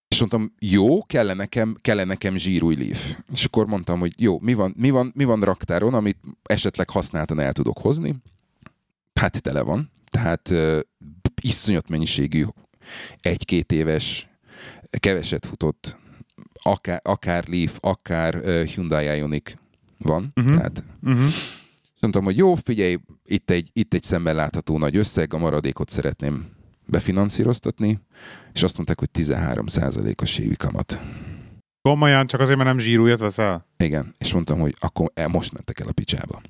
És mondtam, jó, kell nekem, kell nekem zsírúj Leaf. És akkor mondtam, hogy jó, mi van, mi, van, mi van raktáron, amit esetleg használtan el tudok hozni? Hát tele van. Tehát uh, iszonyat mennyiségű egy-két éves, keveset futott, akár, akár Leaf, akár uh, Hyundai Ioniq van. Mhm. Tehát Uh-huh. mondtam, hogy jó, figyelj, itt egy, itt egy szemmel látható nagy összeg, a maradékot szeretném befinanszíroztatni, és azt mondták, hogy 13%-os évi kamat. Komolyan, csak azért, mert nem zsírújat veszel? Igen, és mondtam, hogy akkor el, most mentek el a picsába.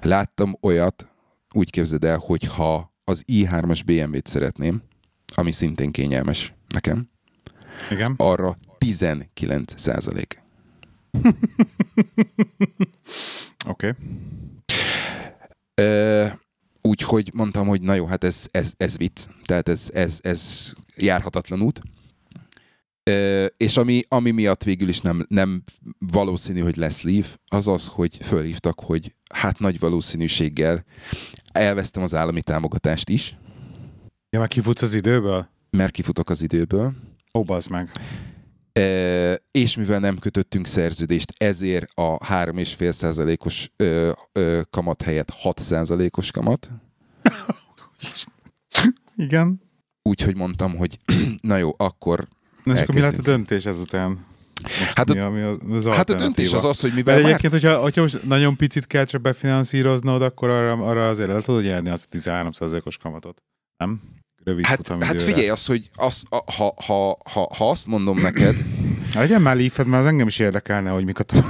Láttam olyat, úgy képzeld el, hogy ha az i3-as BMW-t szeretném, ami szintén kényelmes nekem, Igen. arra 19 százalék. Oké. Okay. Úgyhogy mondtam, hogy na jó, hát ez, ez, ez vicc. Tehát ez, ez, ez járhatatlan út. Ö, és ami, ami miatt végül is nem, nem valószínű, hogy lesz Leaf, az az, hogy fölhívtak, hogy hát nagy valószínűséggel elvesztem az állami támogatást is, Ja, már kifutsz az időből? mert kifutok az időből. Ó, bazd meg. És mivel nem kötöttünk szerződést, ezért a 3,5 százalékos ö, ö, kamat helyett 6 százalékos kamat. Igen. Úgyhogy mondtam, hogy na jó, akkor Na és akkor mi lett a döntés ezután? Most Hát mi, a, mi az, Hát a döntés az az, hogy mivel Mert már... egyébként, hogyha, hogyha most nagyon picit kell csak befinanszíroznod, akkor arra, arra azért el tudod nyerni azt a 13%-os kamatot. Nem? Rövid Hát, futamidőre. hát figyelj, az, hogy az, a, ha, ha, ha, ha azt mondom neked, Legyen már leaf mert az engem is érdekelne, hogy mik a...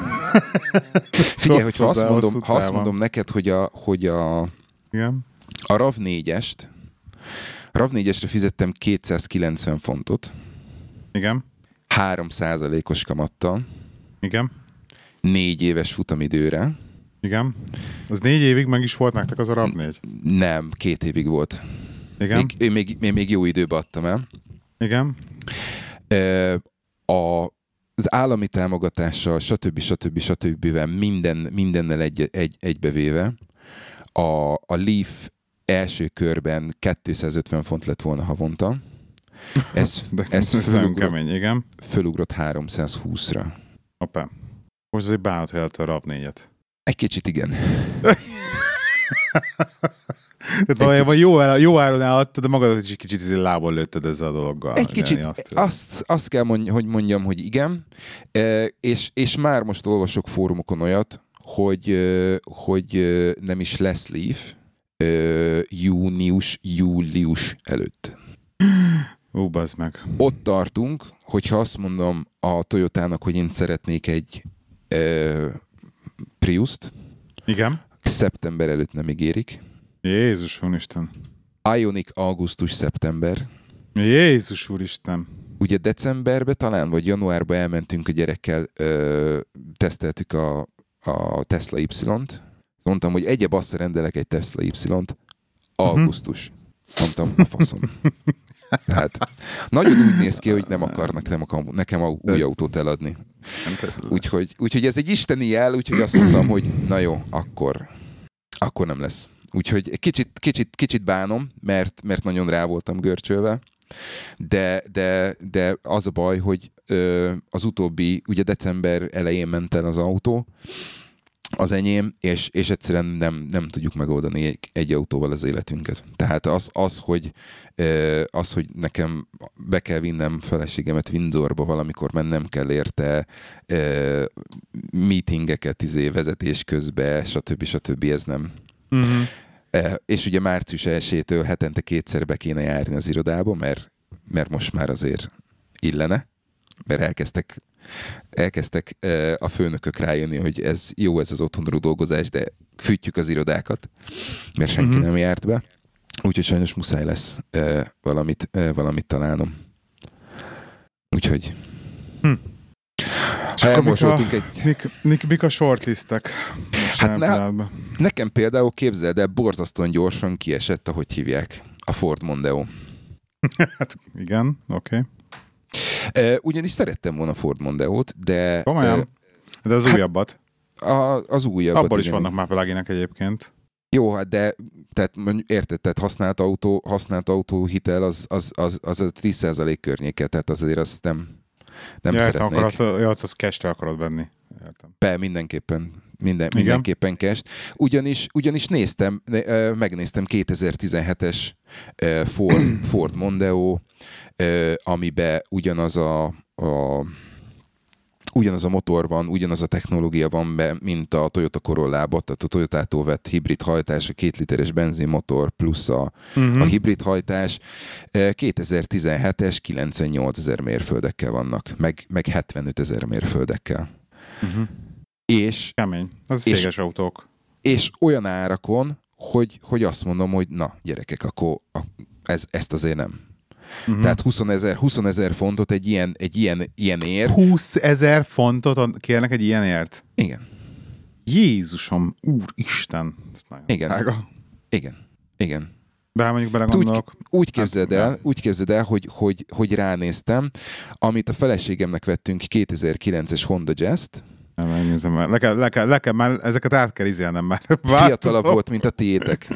figyelj, hogy ha azt mondom, ha azt mondom neked, hogy a, hogy a, Igen. a RAV 4-est, RAV 4-esre fizettem 290 fontot, Igen. 3 os kamattal, Igen. 4 éves futamidőre, Igen. Az négy évig meg is volt nektek az a RAV 4. nem, két évig volt. Igen. Még, én még, még, még jó időbe adtam el. Igen. A, az állami támogatással, stb. stb. stb. minden, mindennel egy, egy, egybevéve a, a Leaf első körben 250 font lett volna havonta. Ez, De ez fölugrott, kemény, igen. fölugrott 320-ra. Hoppá. Most azért bánat, hogy a RAV 4-et. Egy kicsit igen. Tehát valójában jó, jó áron eladtad, de magadat is egy kicsit lából lőtted ezzel a dologgal. Egy kicsit, azt, azt, azt kell mondj, hogy mondjam, hogy igen, E, és, és már most olvasok fórumokon olyat, hogy, ö, hogy ö, nem is lesz Leaf, ö, június, július előtt. Bazd meg. Ott tartunk, hogyha azt mondom a Toyotának, hogy én szeretnék egy ö, Prius-t, Igen? szeptember előtt nem ígérik. Jézus úristen. Ionic augusztus-szeptember. Jézus úristen. Ugye decemberben talán, vagy januárban elmentünk a gyerekkel, ö, teszteltük a, a Tesla Y-t. Mondtam, hogy egyebb azt rendelek egy Tesla Y-t. Augusztus. Mondtam, a faszom. Tehát nagyon úgy néz ki, hogy nem akarnak nem akar, nekem a új autót eladni. Úgyhogy, úgyhogy ez egy isteni jel, úgyhogy azt mondtam, hogy na jó, akkor, akkor nem lesz. Úgyhogy kicsit, kicsit, kicsit bánom, mert, mert nagyon rá voltam görcsölve, de, de, de az a baj, hogy ö, az utóbbi, ugye december elején ment el az autó, az enyém, és, és egyszerűen nem, nem tudjuk megoldani egy, egy autóval az életünket. Tehát az, az, hogy, az, hogy nekem be kell vinnem feleségemet Windsorba valamikor mennem kell érte, meetingeket izé, vezetés közben, stb. stb. ez nem, Uh-huh. E, És ugye március 1-től hetente kétszer be kéne járni az irodába, mert, mert most már azért illene, mert elkezdtek, elkezdtek e, a főnökök rájönni, hogy ez jó ez az otthonról dolgozás, de fűtjük az irodákat, mert senki Mhm. nem járt be. Úgyhogy sajnos muszáj lesz e, valamit, valamit találnom. Úgyhogy Hm. És ha akkor mik a, elmosoltunk egy... mik, mik, mik a shortlistek? Hát ne-? Nekem például képzeld el, borzasztóan gyorsan kiesett, ahogy hívják, a Ford Mondeo. Hát igen, oké. Okay. E, ugyanis szerettem volna Ford Mondeo-t, de Komolyan? De az hát- újabbat. a, az újabb. Abból is vannak már pluginek egyébként. Jó, hát de tehát érted, tehát használt autó, használt autó hitel az, az, az, az a 10% környéke, tehát azért azt nem, nem ja, szeretnék. Akarod, ja, az cash akarod venni. Értem. Be, mindenképpen. Minden, Igen. mindenképpen cash. Ugyanis, ugyanis néztem, megnéztem 2017-es ö, Ford, Ford Mondeo, ö, amiben ugyanaz a, a ugyanaz a motor van, ugyanaz a technológia van be, mint a Toyota Corolla-ba, tehát a Toyotától vett hibrid hajtás, a két literes benzinmotor plusz a, Uh-huh. a hibrid hajtás. Ö, 2017-es 98 ezer mérföldekkel vannak, meg, meg 75 ezer mérföldekkel. Uh-huh. És Kemény. Az És- céges autók. és olyan árakon, hogy, hogy azt mondom, hogy na, gyerekek, akkor a, ez, ezt azért nem. Uh-huh. Tehát 20 ezer, 20 ezer fontot egy ilyen, egy ilyen, ilyen ér. 20 ezer fontot kérnek egy ilyenért? Igen, Jézusom, úristen. Ez nagyon Igen. drága. igen, igen. De ha mondjuk Úgy, belegondolok, úgy képzeld Hát, el, úgy képzeld el hogy, hogy, hogy ránéztem, amit a feleségemnek vettünk 2009-es Honda Jazz-t, nem megnézem már. Le kell, le kell, le kell már, ezeket át kell izélnem már. fiatalabb Változom. volt, mint a tiétek.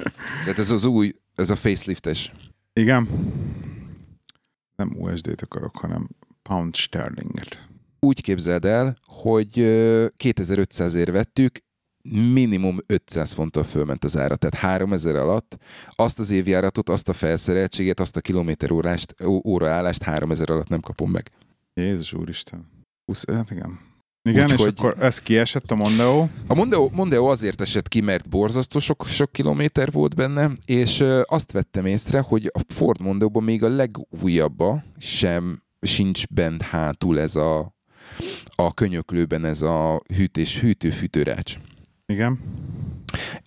Tehát ez az új, ez a faceliftes. Igen. Nem USD-t akarok, hanem pound sterlinget. Úgy képzeld el, hogy ö, 2500 ér vettük, minimum 500 fonttal fölment az ára, tehát 3000 alatt azt az évjáratot, azt a felszereltséget, azt a kilométer órást, óraállást 3000 alatt nem kapom meg. Jézus úristen. 20, hát igen. Igen, Úgyhogy- és akkor ez kiesett a Mondeo. A Mondeo, Mondeo azért esett ki, mert borzasztó sok, sok kilométer volt benne, és azt vettem észre, hogy a Ford Mondeo-ban még a legújabba sem sincs bent hátul ez a, a könyöklőben ez a hűtés, hűtő-fűtőrács. Igen.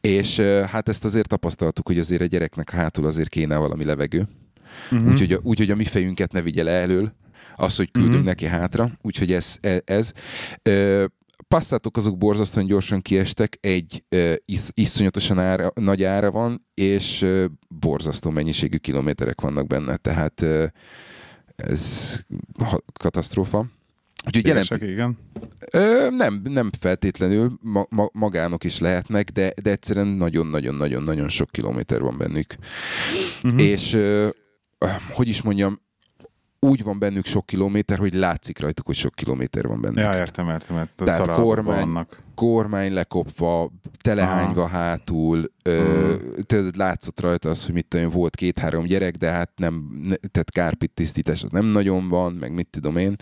És hát ezt azért tapasztaltuk, hogy azért a gyereknek hátul azért kéne valami levegő. Uh-huh. Úgyhogy, a- úgyhogy a mi fejünket ne vigye le elől, az, hogy küldünk Mhm. neki hátra, úgyhogy ez. e- ez. Ö, Passzátok azok borzasztóan gyorsan kiestek, egy ö, isz, iszonyatosan ára, nagy ára van, és ö, borzasztó mennyiségű kilométerek vannak benne, tehát ö, ez ha- katasztrófa. Úgyhogy jelen, igen. Ö, nem, nem feltétlenül, ma, ma, magánok is lehetnek, de, de egyszerűen nagyon-nagyon-nagyon-nagyon sok kilométer van bennük. Uh-huh. És ö, hogy is mondjam, úgy van bennük sok kilométer, hogy látszik rajtuk, hogy sok kilométer van bennük. Ja, értem, értem. értem. Tehát kormány- vannak. Kormány lekopva, telehányva hátul, ö, tehát látszott rajta az, hogy mit tudom, volt két-három gyerek, de hát nem, ne, tehát kárpit tisztítás az nem nagyon van, meg mit tudom én,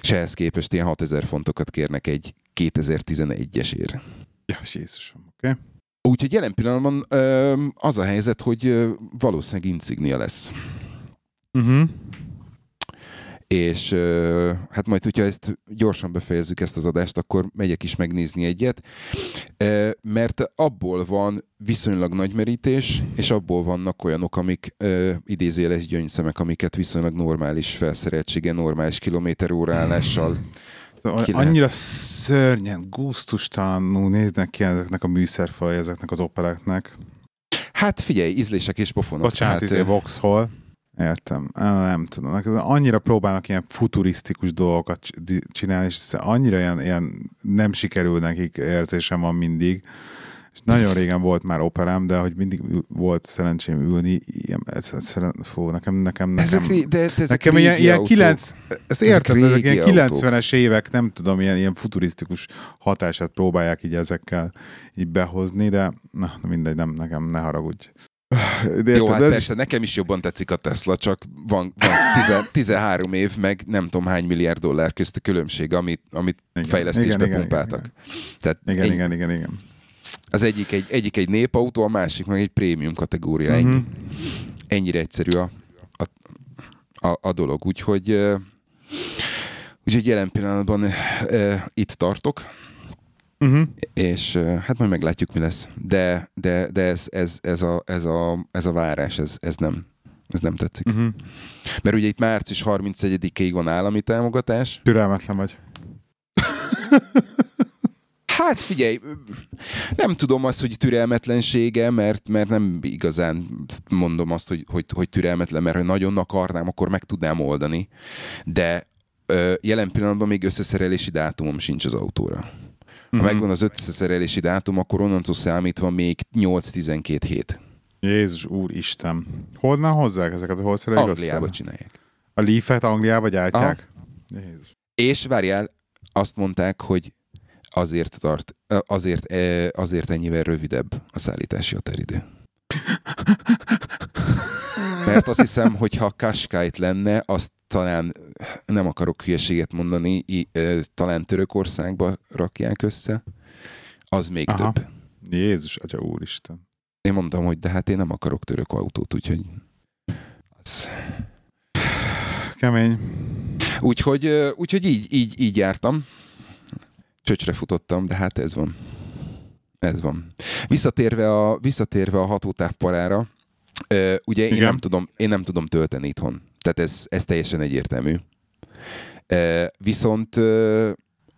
és ehhez képest ilyen 6000 fontokat kérnek egy 2011-esért. Ja, Jézusom, oké. Okay. Úgyhogy jelen pillanatban ö, az a helyzet, hogy ö, valószínűleg Insignia lesz. Uh-huh. És hát majd, hogyha ezt gyorsan befejezzük ezt az adást, akkor megyek is megnézni egyet, mert abból van viszonylag nagy merítés, és abból vannak olyanok, amik ö, idézőjeles gyöngyszemek, amiket viszonylag normális felszereltsége, normális kilométerórállással Szóval annyira szörnyen, gusztustalanul néznek ki ezeknek a műszerfalai, ezeknek az opereknek. Hát figyelj, ízlések és pofonok. Bocsánat, hát, izé Vauxhall. Értem. Nem tudom. Annyira próbálnak ilyen futurisztikus dolgokat csinálni, és annyira ilyen, ilyen nem sikerül nekik érzésem van mindig. És nagyon régen volt már operám, de hogy mindig volt szerencsém ülni, ilyen, ez, ez, fú, nekem, nekem, nekem, ezek, ré- de, de ezek Nekem ilyen, ilyen. 9, ezt Ezek értem, ezek régi ilyen autók. 90-es évek, nem tudom, ilyen, ilyen futurisztikus hatását próbálják így ezekkel így behozni, de na, mindegy, nem, nekem ne haragudj. De Jó, érted, hát ez persze, nekem is jobban tetszik a Tesla, csak van, van tize, 13 év, meg nem tudom hány milliárd dollár közt a különbség, amit, amit Igen, fejlesztésbe igen, pumpáltak. igen. Tehát Igen, ennyi- igen, igen, igen. Az egyik egy, egyik egy népautó, a másik meg egy prémium kategória, Mhm. ennyi. Ennyire egyszerű a, a, a, a dolog. Úgyhogy, úgyhogy jelen pillanatban ö, itt tartok, Uh-huh. és hát majd meglátjuk, mi lesz. De, de, de ez, ez, ez, a, ez, a, ez a várás, ez, ez nem, ez nem tetszik. Uh-huh. Mert ugye itt március 31-ig van állami támogatás. Türelmetlen vagy. Hát figyelj, nem tudom azt, hogy türelmetlensége, mert, mert nem igazán mondom azt, hogy, hogy, hogy türelmetlen, mert ha nagyon akarnám, akkor meg tudnám oldani. De ö, jelen pillanatban még összeszerelési dátumom sincs az autóra. Ha Mhm. megvan az összeszerelési dátum, akkor onnantól számítva még 8-12 hét. Jézus úristen. Honnan hozzák ezeket? Hol szerelik Angliába össze? csinálják. A Leaf-et Angliába gyártják? Jézus. És várjál, azt mondták, hogy azért tart, azért, azért ennyivel rövidebb a szállítási határidő. Mert azt hiszem, hogy ha Qashqai lenne, azt talán, nem akarok hülyeséget mondani, i- talán Törökországba rakják össze, az még Aha. több. Jézus, atya úristen. Én mondtam, hogy de hát én nem akarok török autót, úgyhogy... Az... Kemény. Úgyhogy, úgyhogy így, így, így jártam. Csöcsre futottam, de hát ez van. Ez van. Visszatérve a, visszatérve a hatótávparára, ö, ugye én Igen. nem, tudom, én nem tudom tölteni itthon. Tehát ez, ez teljesen egyértelmű. Ö, viszont ö,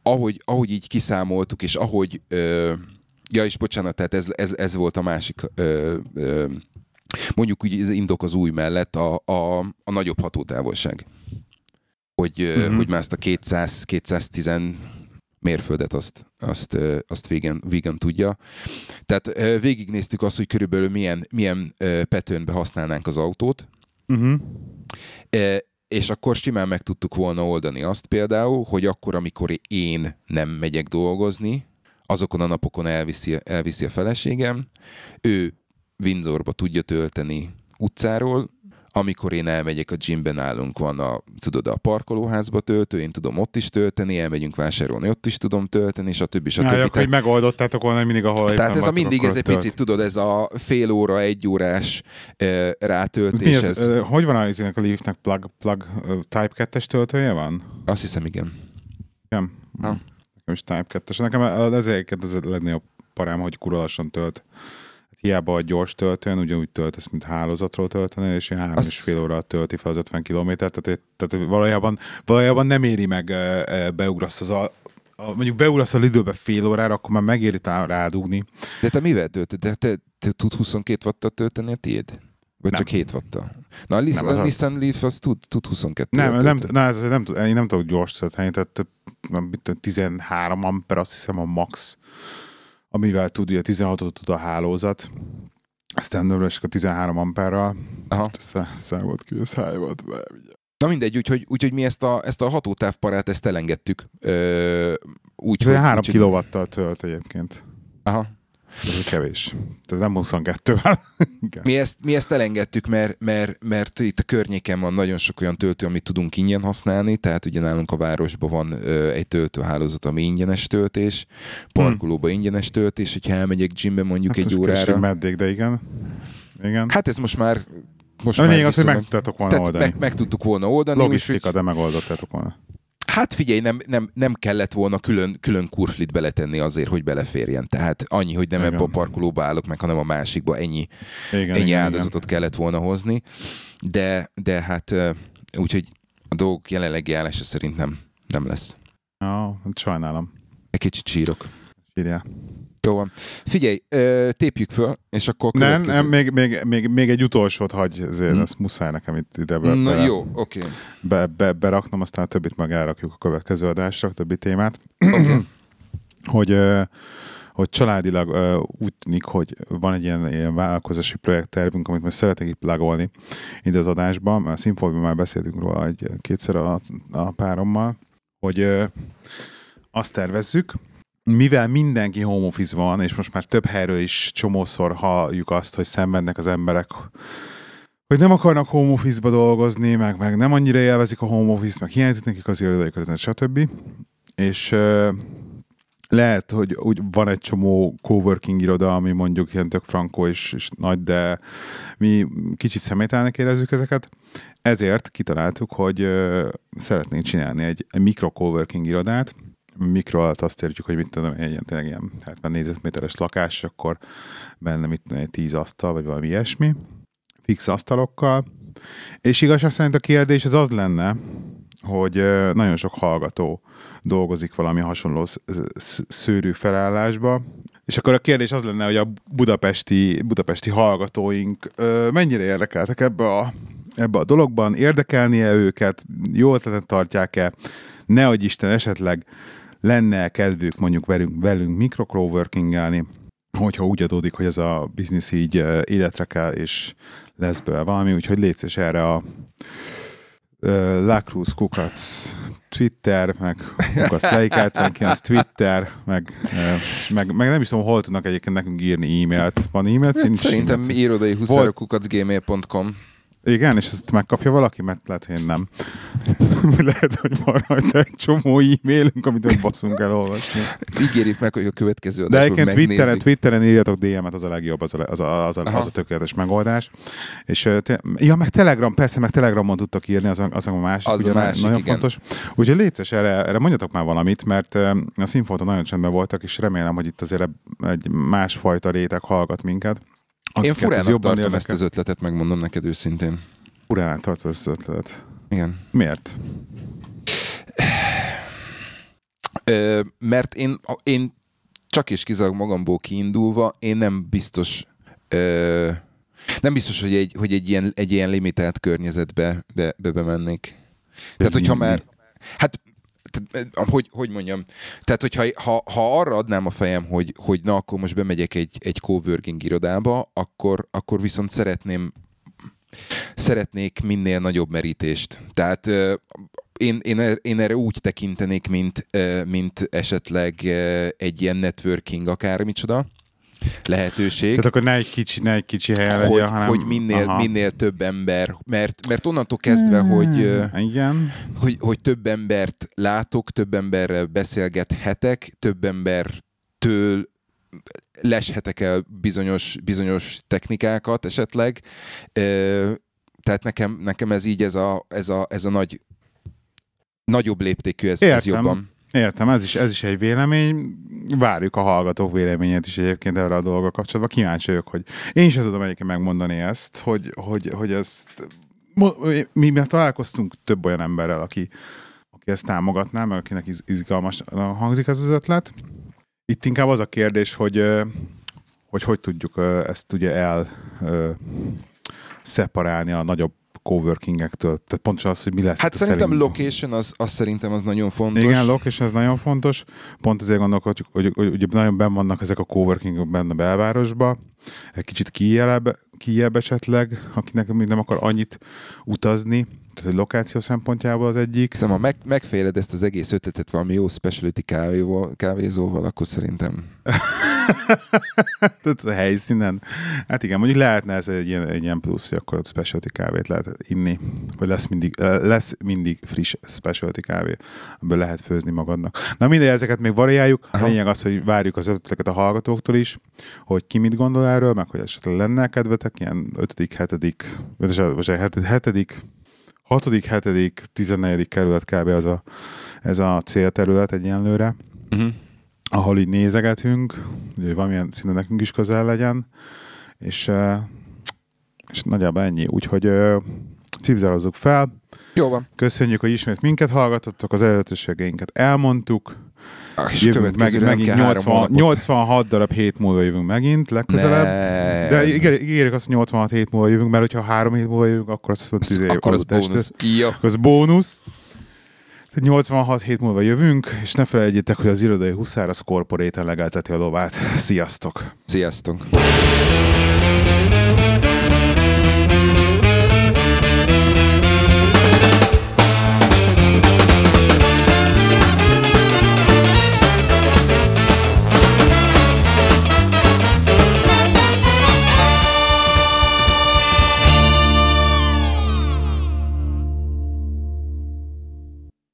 ahogy, ahogy így kiszámoltuk, és ahogy ö, ja és bocsánat, tehát ez, ez, ez volt a másik ö, ö, mondjuk úgy az indok az új mellett a, a, a nagyobb hatótávolság hogy. Mhm. hogy már ezt a 200-210 mérföldet azt, azt, azt végen, végen tudja. Tehát végignéztük azt, hogy körülbelül milyen, milyen ö, patternbe használnánk az autót, Uh-huh. És akkor simán meg tudtuk volna oldani azt például, hogy akkor, amikor én nem megyek dolgozni, azokon a napokon elviszi, elviszi a feleségem, ő Windsorba tudja tölteni utcáról, amikor én elmegyek a gymbe, nálunk van a, tudod, a parkolóházba töltő, én tudom ott is tölteni, elmegyünk vásárolni, ott is tudom tölteni, stb. stb. Ja, Tehát- akkor így megoldottátok volna hogy mindig, ahol tehát ez a mindig, ez egy tölt. picit, tudod, ez a fél óra, egy órás uh, Mi rátöltés, ez, ez, ez, hogy van az a Leafnek plug, plug Type 2-es töltője van? azt hiszem, igen. Nem. Ha. Nekem is Type 2-es. Nekem egyébként az a legnagyobb parám, hogy kurva lassan tölt. Hiába a gyors töltőn, ugyanúgy töltesz, mint hálózatról tölteni, és ilyen három Az- és fél óra tölti fel az 50 kilométert, tehát, tehát valójában, valójában nem éri meg beugrasz az a, a, mondjuk beugrasz a Lidlbe fél órára, akkor már megéri rádugni. De te mivel töltöd? De te, te tud 22 wattat tölteni a tiéd? Vagy Nem. csak 7 wattal? Na, a, Lis- Nem, a az az- Nissan Leaf az tud, tud 22 Nem, nem, nem, ez nem, én nem tudok gyors tölteni, tehát nem, mit tudom, 13 amper, azt hiszem a max, amivel tud, ugye 16-ot tud a hálózat, aztán és akkor 13 amperral, Aha. szá volt ki, ez háj volt. Na mindegy, úgyhogy, úgyhogy mi ezt a, ezt a hatótávparát, ezt elengedtük. Ö, úgy, Ez olyan 3 úgyhogy- kilowattal tölt egyébként. Aha. Ez kevés. Tehát nem 22 mi ezt, mi ezt elengedtük, mert, mert, mert itt a környéken van nagyon sok olyan töltő, amit tudunk ingyen használni, tehát ugye nálunk a városban van ö, egy töltőhálózat, ami ingyenes töltés, parkolóban hmm. ingyenes töltés, hogyha elmegyek gymbe mondjuk hát egy órára. Meddig, de igen. igen. Hát ez most már most a lényeg az, hogy meg tudtátok volna oldani. Meg, meg tudtuk volna oldani. Logisztika, úgy, de megoldottátok volna. Hát figyelj, nem, nem, nem kellett volna külön, külön kurflit beletenni azért, hogy beleférjen. Tehát annyi, hogy nem igen. ebbe a parkolóba állok meg, hanem a másikba ennyi, igen, ennyi igen, áldozatot igen. kellett volna hozni. De, de hát úgyhogy a dolgok jelenlegi állása szerint nem, nem lesz. Ja, sajnálom. Egy kicsit sírok. Sírjál. Jó van. Figyelj, tépjük föl, és akkor Nem, nem még, még, még, még egy utolsót hagy, ezért hmm. ezt muszáj nekem itt ide be, Na, be, jó, oké. Okay. Be, be, beraknom, aztán a többit meg elrakjuk a következő adásra, a többi témát. Okay. hogy, hogy családilag úgy tűnik, hogy van egy ilyen, ilyen vállalkozási projekttervünk, amit most szeretnék itt plagolni ide az adásban, mert a Színfolban már beszéltünk róla egy kétszer a, a párommal, hogy azt tervezzük, mivel mindenki home office van, és most már több helyről is csomószor halljuk azt, hogy szenvednek az emberek, hogy nem akarnak home office-ba dolgozni, meg, meg nem annyira élvezik a home office, meg hiányzik nekik az irodai stb. És lehet, hogy úgy van egy csomó coworking iroda, ami mondjuk ilyen tök frankó és, és nagy, de mi kicsit személytelnek érezzük ezeket. Ezért kitaláltuk, hogy szeretnénk csinálni egy, egy mikro coworking irodát, mikro alatt azt értjük, hogy mit tudom, egy ilyen, tényleg ilyen 70 négyzetméteres lakás, akkor benne mit tudom, egy 10 asztal, vagy valami ilyesmi, fix asztalokkal. És igazság szerint a kérdés az az lenne, hogy nagyon sok hallgató dolgozik valami hasonló szőrű felállásba, és akkor a kérdés az lenne, hogy a budapesti, budapesti hallgatóink mennyire érdekeltek ebbe a, ebbe a dologban, érdekelnie őket, jó ötletet tartják-e, ne Isten esetleg lenne kedvük mondjuk velünk, velünk mikrocroworkingelni, hogyha úgy adódik, hogy ez a biznisz így életre kell, és lesz belőle valami, úgyhogy létsz és erre a uh, Lacruz Kukac Twitter, meg Kukac az Twitter, meg, uh, meg, meg, nem is tudom, hol tudnak egyébként nekünk írni e-mailt. Van e-mail hát Szerintem irodai huszárokukacgmail.com igen, és ezt megkapja valaki, mert lehet, hogy én nem. lehet, hogy van rajta egy csomó e-mailünk, amit nem baszunk el olvasni. Ígérjük meg, hogy a következő De egyébként Twitteren, Twitteren írjatok DM-et, az a legjobb, az a, az a, az a, az a tökéletes megoldás. És, te, ja, meg Telegram, persze, meg Telegramon tudtak írni, az, az a másik. Az ugye, a másik, nagyon igen. fontos. Úgyhogy létszes, erre, erre mondjatok már valamit, mert a színfolton nagyon csendben voltak, és remélem, hogy itt azért egy másfajta réteg hallgat minket. Én furának jobban tartom érdekel. ezt az ötletet, megmondom neked őszintén. Furának tartom ezt az ötletet? Igen. Miért? Ö, mert én, én csak és kizárólag magamból kiindulva, én nem biztos ö, nem biztos, hogy egy, hogy egy, ilyen, egy ilyen limitált környezetbe be, be bemennék. Tehát, hogyha már... Hát hogy, hogy mondjam, tehát hogyha ha, ha arra adnám a fejem, hogy, hogy na akkor most bemegyek egy, egy coworking irodába, akkor, akkor viszont szeretném szeretnék minél nagyobb merítést. Tehát én, én, er, én erre úgy tekintenék, mint, mint esetleg egy ilyen networking akármicsoda, lehetőség. Tehát akkor ne egy kicsi, ne egy kicsi helyen hogy, legyen, hanem... Hogy minél, minél több ember, mert, mert onnantól kezdve, hmm, hogy, igen. Hogy, hogy több embert látok, több emberrel beszélgethetek, több embertől leshetek el bizonyos, bizonyos technikákat esetleg. Tehát nekem, nekem ez így, ez a, ez a, ez a nagy nagyobb léptékű, ez, ez jobban. Értem, ez is, ez is egy vélemény. Várjuk a hallgatók véleményét is egyébként erre a dolga kapcsolatban. Kíváncsi vagyok, hogy én sem tudom egyébként megmondani ezt, hogy, hogy, hogy ezt mi már találkoztunk több olyan emberrel, aki, aki ezt támogatná, mert akinek izgalmas hangzik ez az ötlet. Itt inkább az a kérdés, hogy hogy, hogy tudjuk ezt ugye el szeparálni a nagyobb coworkingektől? Tehát pontosan az, hogy mi lesz. Hát szerintem szerint... location, az, az szerintem az nagyon fontos. Igen, location az nagyon fontos. Pont azért gondolkodjuk, hogy, hogy, hogy nagyon benn vannak ezek a coworkingok benne a belvárosba, egy kicsit kijebb, kijebb esetleg, akinek még nem akar annyit utazni, tehát egy lokáció szempontjából az egyik. Szerintem, ha meg, megféled ezt az egész ötletet valami jó specialty kávéval, kávézóval, akkor szerintem Tehát a helyszínen. Hát igen, mondjuk lehetne ez egy ilyen, egy ilyen plusz, hogy akkor ott specialty kávét lehet inni, vagy lesz mindig, lesz mindig friss specialty kávé, amiből lehet főzni magadnak. Na mindegy, ezeket még variáljuk. A lényeg az, hogy várjuk az ötleteket a hallgatóktól is, hogy ki mit gondol erről, meg hogy esetleg lenne kedvetek, ilyen ötödik, hetedik, vagy hetedik, hatodik, hetedik, tizennegyedik kerület kb. Az a, ez a célterület egyenlőre. Uh-huh ahol így nézegetünk, hogy valamilyen szinte nekünk is közel legyen, és, és nagyjából ennyi. Úgyhogy cipzározzuk fel. Jó van. Köszönjük, hogy ismét minket hallgatottok, az előtösségeinket elmondtuk. És jövünk meg, megint 80, 86 darab hét múlva jövünk megint, legközelebb. Ne. De ígérjük azt, hogy 86 hét múlva jövünk, mert hogyha három hét múlva jövünk, akkor azt az, akkor az bónusz. Ja. Az bónusz. 86 hét múlva jövünk, és ne felejtjétek, hogy az irodai huszár az korporéten legelteti a lovát. Sziasztok! Sziasztok!